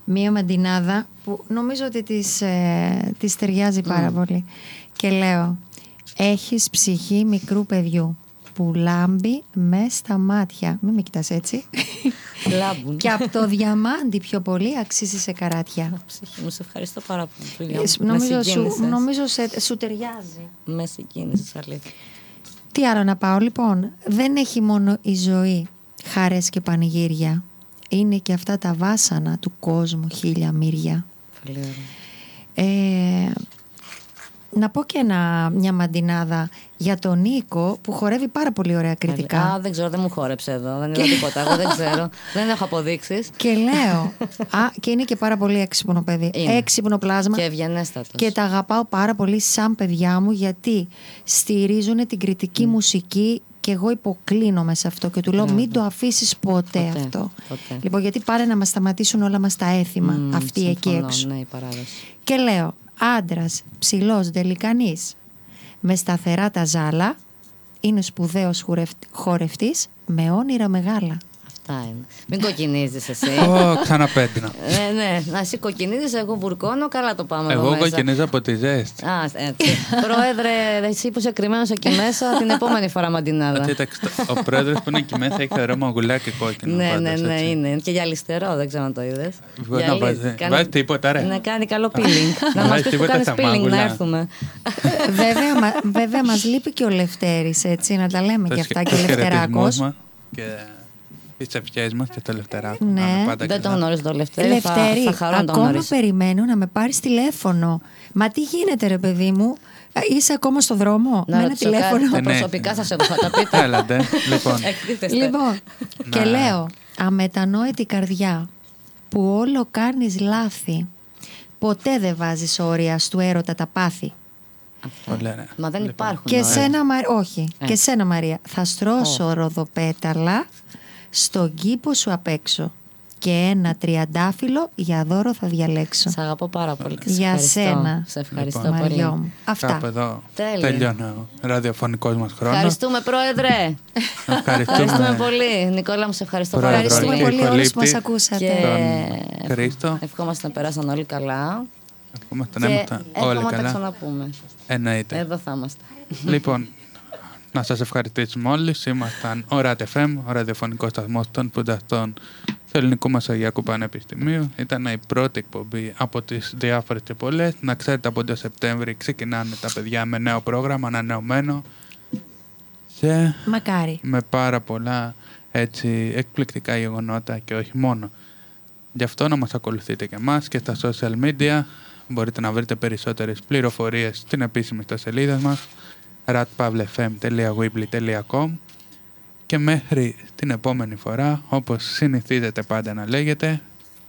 μία μαντινάδα που νομίζω ότι της, ε, της ταιριάζει πάρα πολύ. Και λέω, έχεις ψυχή μικρού παιδιού που λάμπει με στα μάτια. Μην με κοιτάς έτσι. Λάμπουν. και από το διαμάντι πιο πολύ αξίζει σε καράτια. Ψυχή μου, σε ευχαριστώ πάρα πολύ. φίλια Ε, μου. Μες νομίζω σου, συγκίνησες. νομίζω σε, σου ταιριάζει. Μες συγκίνησες, αλήθεια. Τι άλλο να πάω; Λοιπόν. Δεν έχει μόνο η ζωή χαρές και πανηγύρια. Είναι και αυτά τα βάσανα του κόσμου χίλια μύρια. Πολύ ωραία. Ε, να πω και ένα, μια μαντινάδα για τον Νίκο που χορεύει πάρα πολύ ωραία κριτικά. Α, δεν ξέρω, δεν μου χόρεψε εδώ. Δεν είδα τίποτα. Εγώ δεν ξέρω. δεν έχω αποδείξεις. Και λέω, α, και είναι και πάρα πολύ έξυπνο παιδί. Είναι. Έξυπνο πλάσμα. Και ευγενέστατος. Και τα αγαπάω πάρα πολύ σαν παιδιά μου γιατί στηρίζουν την κριτική μουσική και εγώ υποκλίνομαι σε αυτό και του λέω μην το αφήσεις ποτέ, Ποτέ, αυτό. ποτέ. Λοιπόν γιατί πάρε να μας σταματήσουν όλα μας τα έθιμα Μμμ, αυτοί εκεί συμφωνώ, έξω. Ναι, η παράδοση. Και λέω άντρας, ψηλός, δελικανής με σταθερά τα ζάλα είναι σπουδαίος χορευ- χορευτής με όνειρα μεγάλα. Αυτά είναι. Μην κοκκινίζεις εσύ. Ω, ξαναπέτεινα. ναι, ναι. Να εσύ κοκκινίζεις, εγώ βουρκώνω. Καλά το πάμε εδώ Εγώ μέσα. κοκκινίζω από τη ζέστη. Α, έτσι. Πρόεδρε, εσύ που είσαι κρυμμένος εκεί μέσα, την επόμενη φορά μαντινάδα. Κοίταξε, το- ο πρόεδρος που είναι εκεί μέσα έχει ωραίο μαγουλάκι κόκκινο. Ναι, πάντως, ναι, ναι, έτσι. είναι. Και γυαλιστερό, δεν ξέρω αν το είδες. Μπορεί να βάζει- βάζει τίποτα, ρε. Ναι, κάνει καλό peeling. να μα Βάζει πει που τίποτα κάνεις στα peeling, να μάγουλα. έρθουμε. βέβαια, μα, βέβαια μας λείπει και ο Λευτέρης έτσι να τα λέμε Το και σχε- αυτά και ο τους χαιρετισμούς Λευτεράκος. μας Και τις ευχές μας και το Λευτεράκο. Ναι. να είναι πάντα Δεν τον καλά. γνωρίζω το Λευτέρη. Θα, Λευτέρη, θα χαρώ να τον ακόμα γνωρίσω. περιμένω να με πάρεις τηλέφωνο. Μα τι γίνεται ρε παιδί μου, Α, είσαι ακόμα στο δρόμο; Να με ένα ρωτήσω κάτι. τηλέφωνο. Τα Ναι. προσωπικά σας έχω, θα τα πείτε. Έλατε. Λοιπόν, Εκτίθεστε. Λοιπόν, και Να. λέω, αμετανόητη καρδιά που όλο κάνεις λάθη, ποτέ δεν βάζεις όρια στου έρωτα τα πάθη. Πολύ ωραία. Μα δεν Λοιπόν, υπάρχουν. Και όλα. σένα, Μα- όχι, Ε. και σένα Μαρία. Θα στρώσω ροδοπέταλα στον κήπο σου απ' έξω. Και ένα τριαντάφυλλο για δώρο θα διαλέξω. Σε αγαπώ πάρα πολύ και σε Για ευχαριστώ. σένα. Σε ευχαριστώ Λοιπόν. πολύ. Μαριό μου. Αυτά. Κάπου εδώ Τέλεια. τελειώνει ο ραδιοφωνικός μας χρόνος. Ευχαριστούμε, Πρόεδρε. Ευχαριστούμε Ευχαριστούμε πολύ. Νικόλα, μου σε ευχαριστώ Πρόεδρο, πάρα Ευχαριστούμε πολύ. Νίκο πολύ όλους που μας Λύπτη. ακούσατε. Και τον Χρήστο. ευχόμαστε να περάσαν όλοι καλά. Ευχόμαστε Και να είμαστε όλοι εύχομαι να τα καλά. ξαναπούμε. Εννοείται. Εδώ θα είμαστε. Λοιπόν, να σας ευχαριστήσουμε όλους. Ήμασταν ο RATFM, ο ραδιοφωνικός σταθμός των σπουδαστών του Ελληνικού Μεσογειακού Πανεπιστημίου. Ήταν η πρώτη εκπομπή από τις διάφορες και πολλές. Να ξέρετε από τον Σεπτέμβρη ξεκινάνε τα παιδιά με νέο πρόγραμμα, ανανεωμένο. Και Μακάρι. με πάρα πολλά έτσι, εκπληκτικά γεγονότα και όχι μόνο. Γι' αυτό να μας ακολουθείτε και εμάς και στα social media. Μπορείτε να βρείτε περισσότερες πληροφορίες στην επίσημη στα σελίδα μας ratpavlefm.weebly.com και μέχρι την επόμενη φορά, όπως συνηθίζετε πάντα να λέγεται,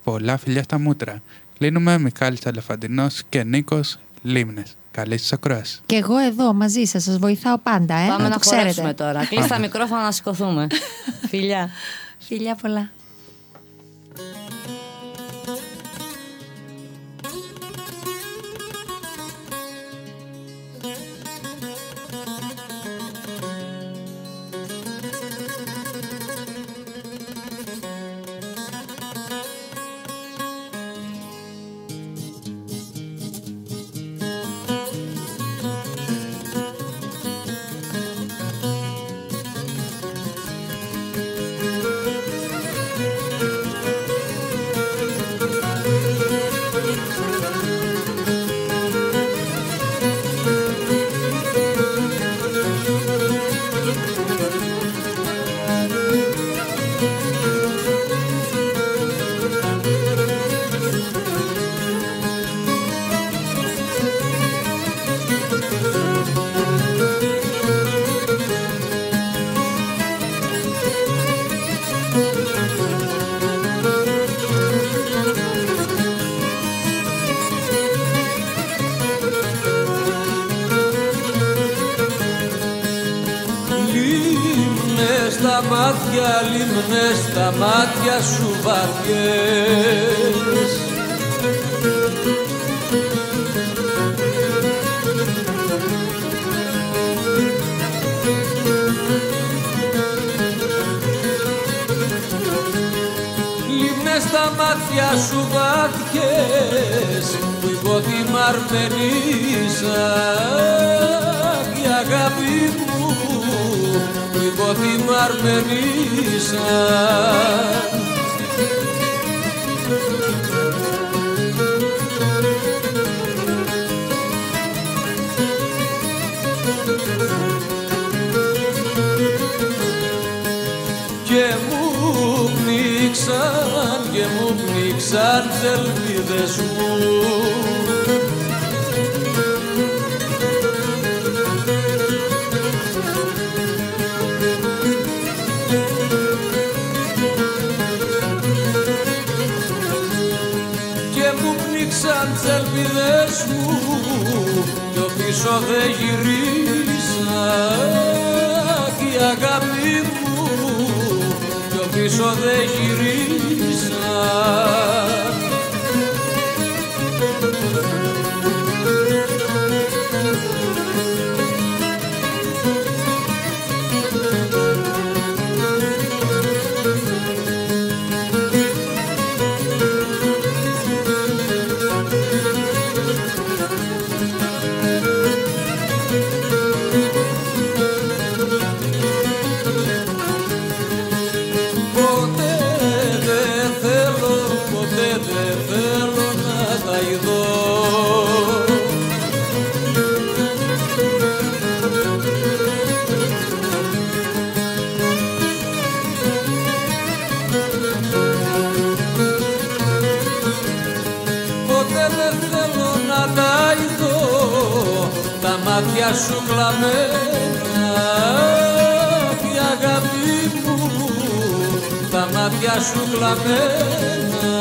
πολλά φιλιά στα μούτρα. Κλείνουμε Μιχάλης Αλεφαντινός και Νίκος Λίμνες. Καλή σας ακρόαση. Και εγώ εδώ μαζί σας, σας βοηθάω πάντα, ε, Πάμε να να το ξέρετε. χορέψουμε τώρα. Κλείσει τα μικρόφωνα να σηκωθούμε. Φιλιά. Φιλιά πολλά. Μάτια σου βαθιές Λίμνες στα μάτια σου βαθιές που υποτιμαρμενίσαν η που υποτιμαρμενίσαν και μου πνίξαν και μου πνίξαν τις ελπίδες μου πίσω δεν γυρίσα κι η αγάπη μου κι ο πίσω δεν γυρίσα μάτια σου κλαμμένα η αγάπη μου. Τα μάτια σου κλαμμένα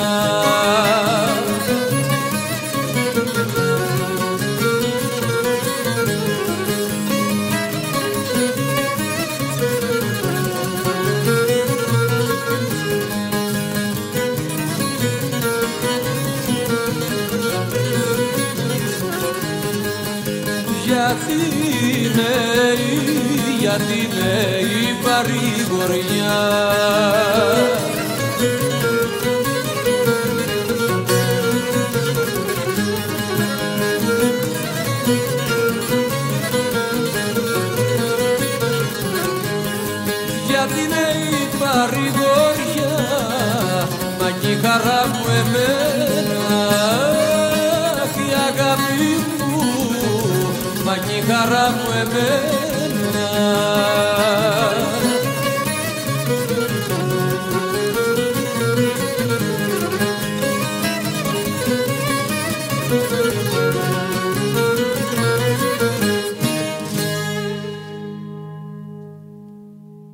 είναι, γιατί είναι η παρηγοριά γιατί είναι η παρηγοριά μα και η χαρά μου εμένα αγάπη μου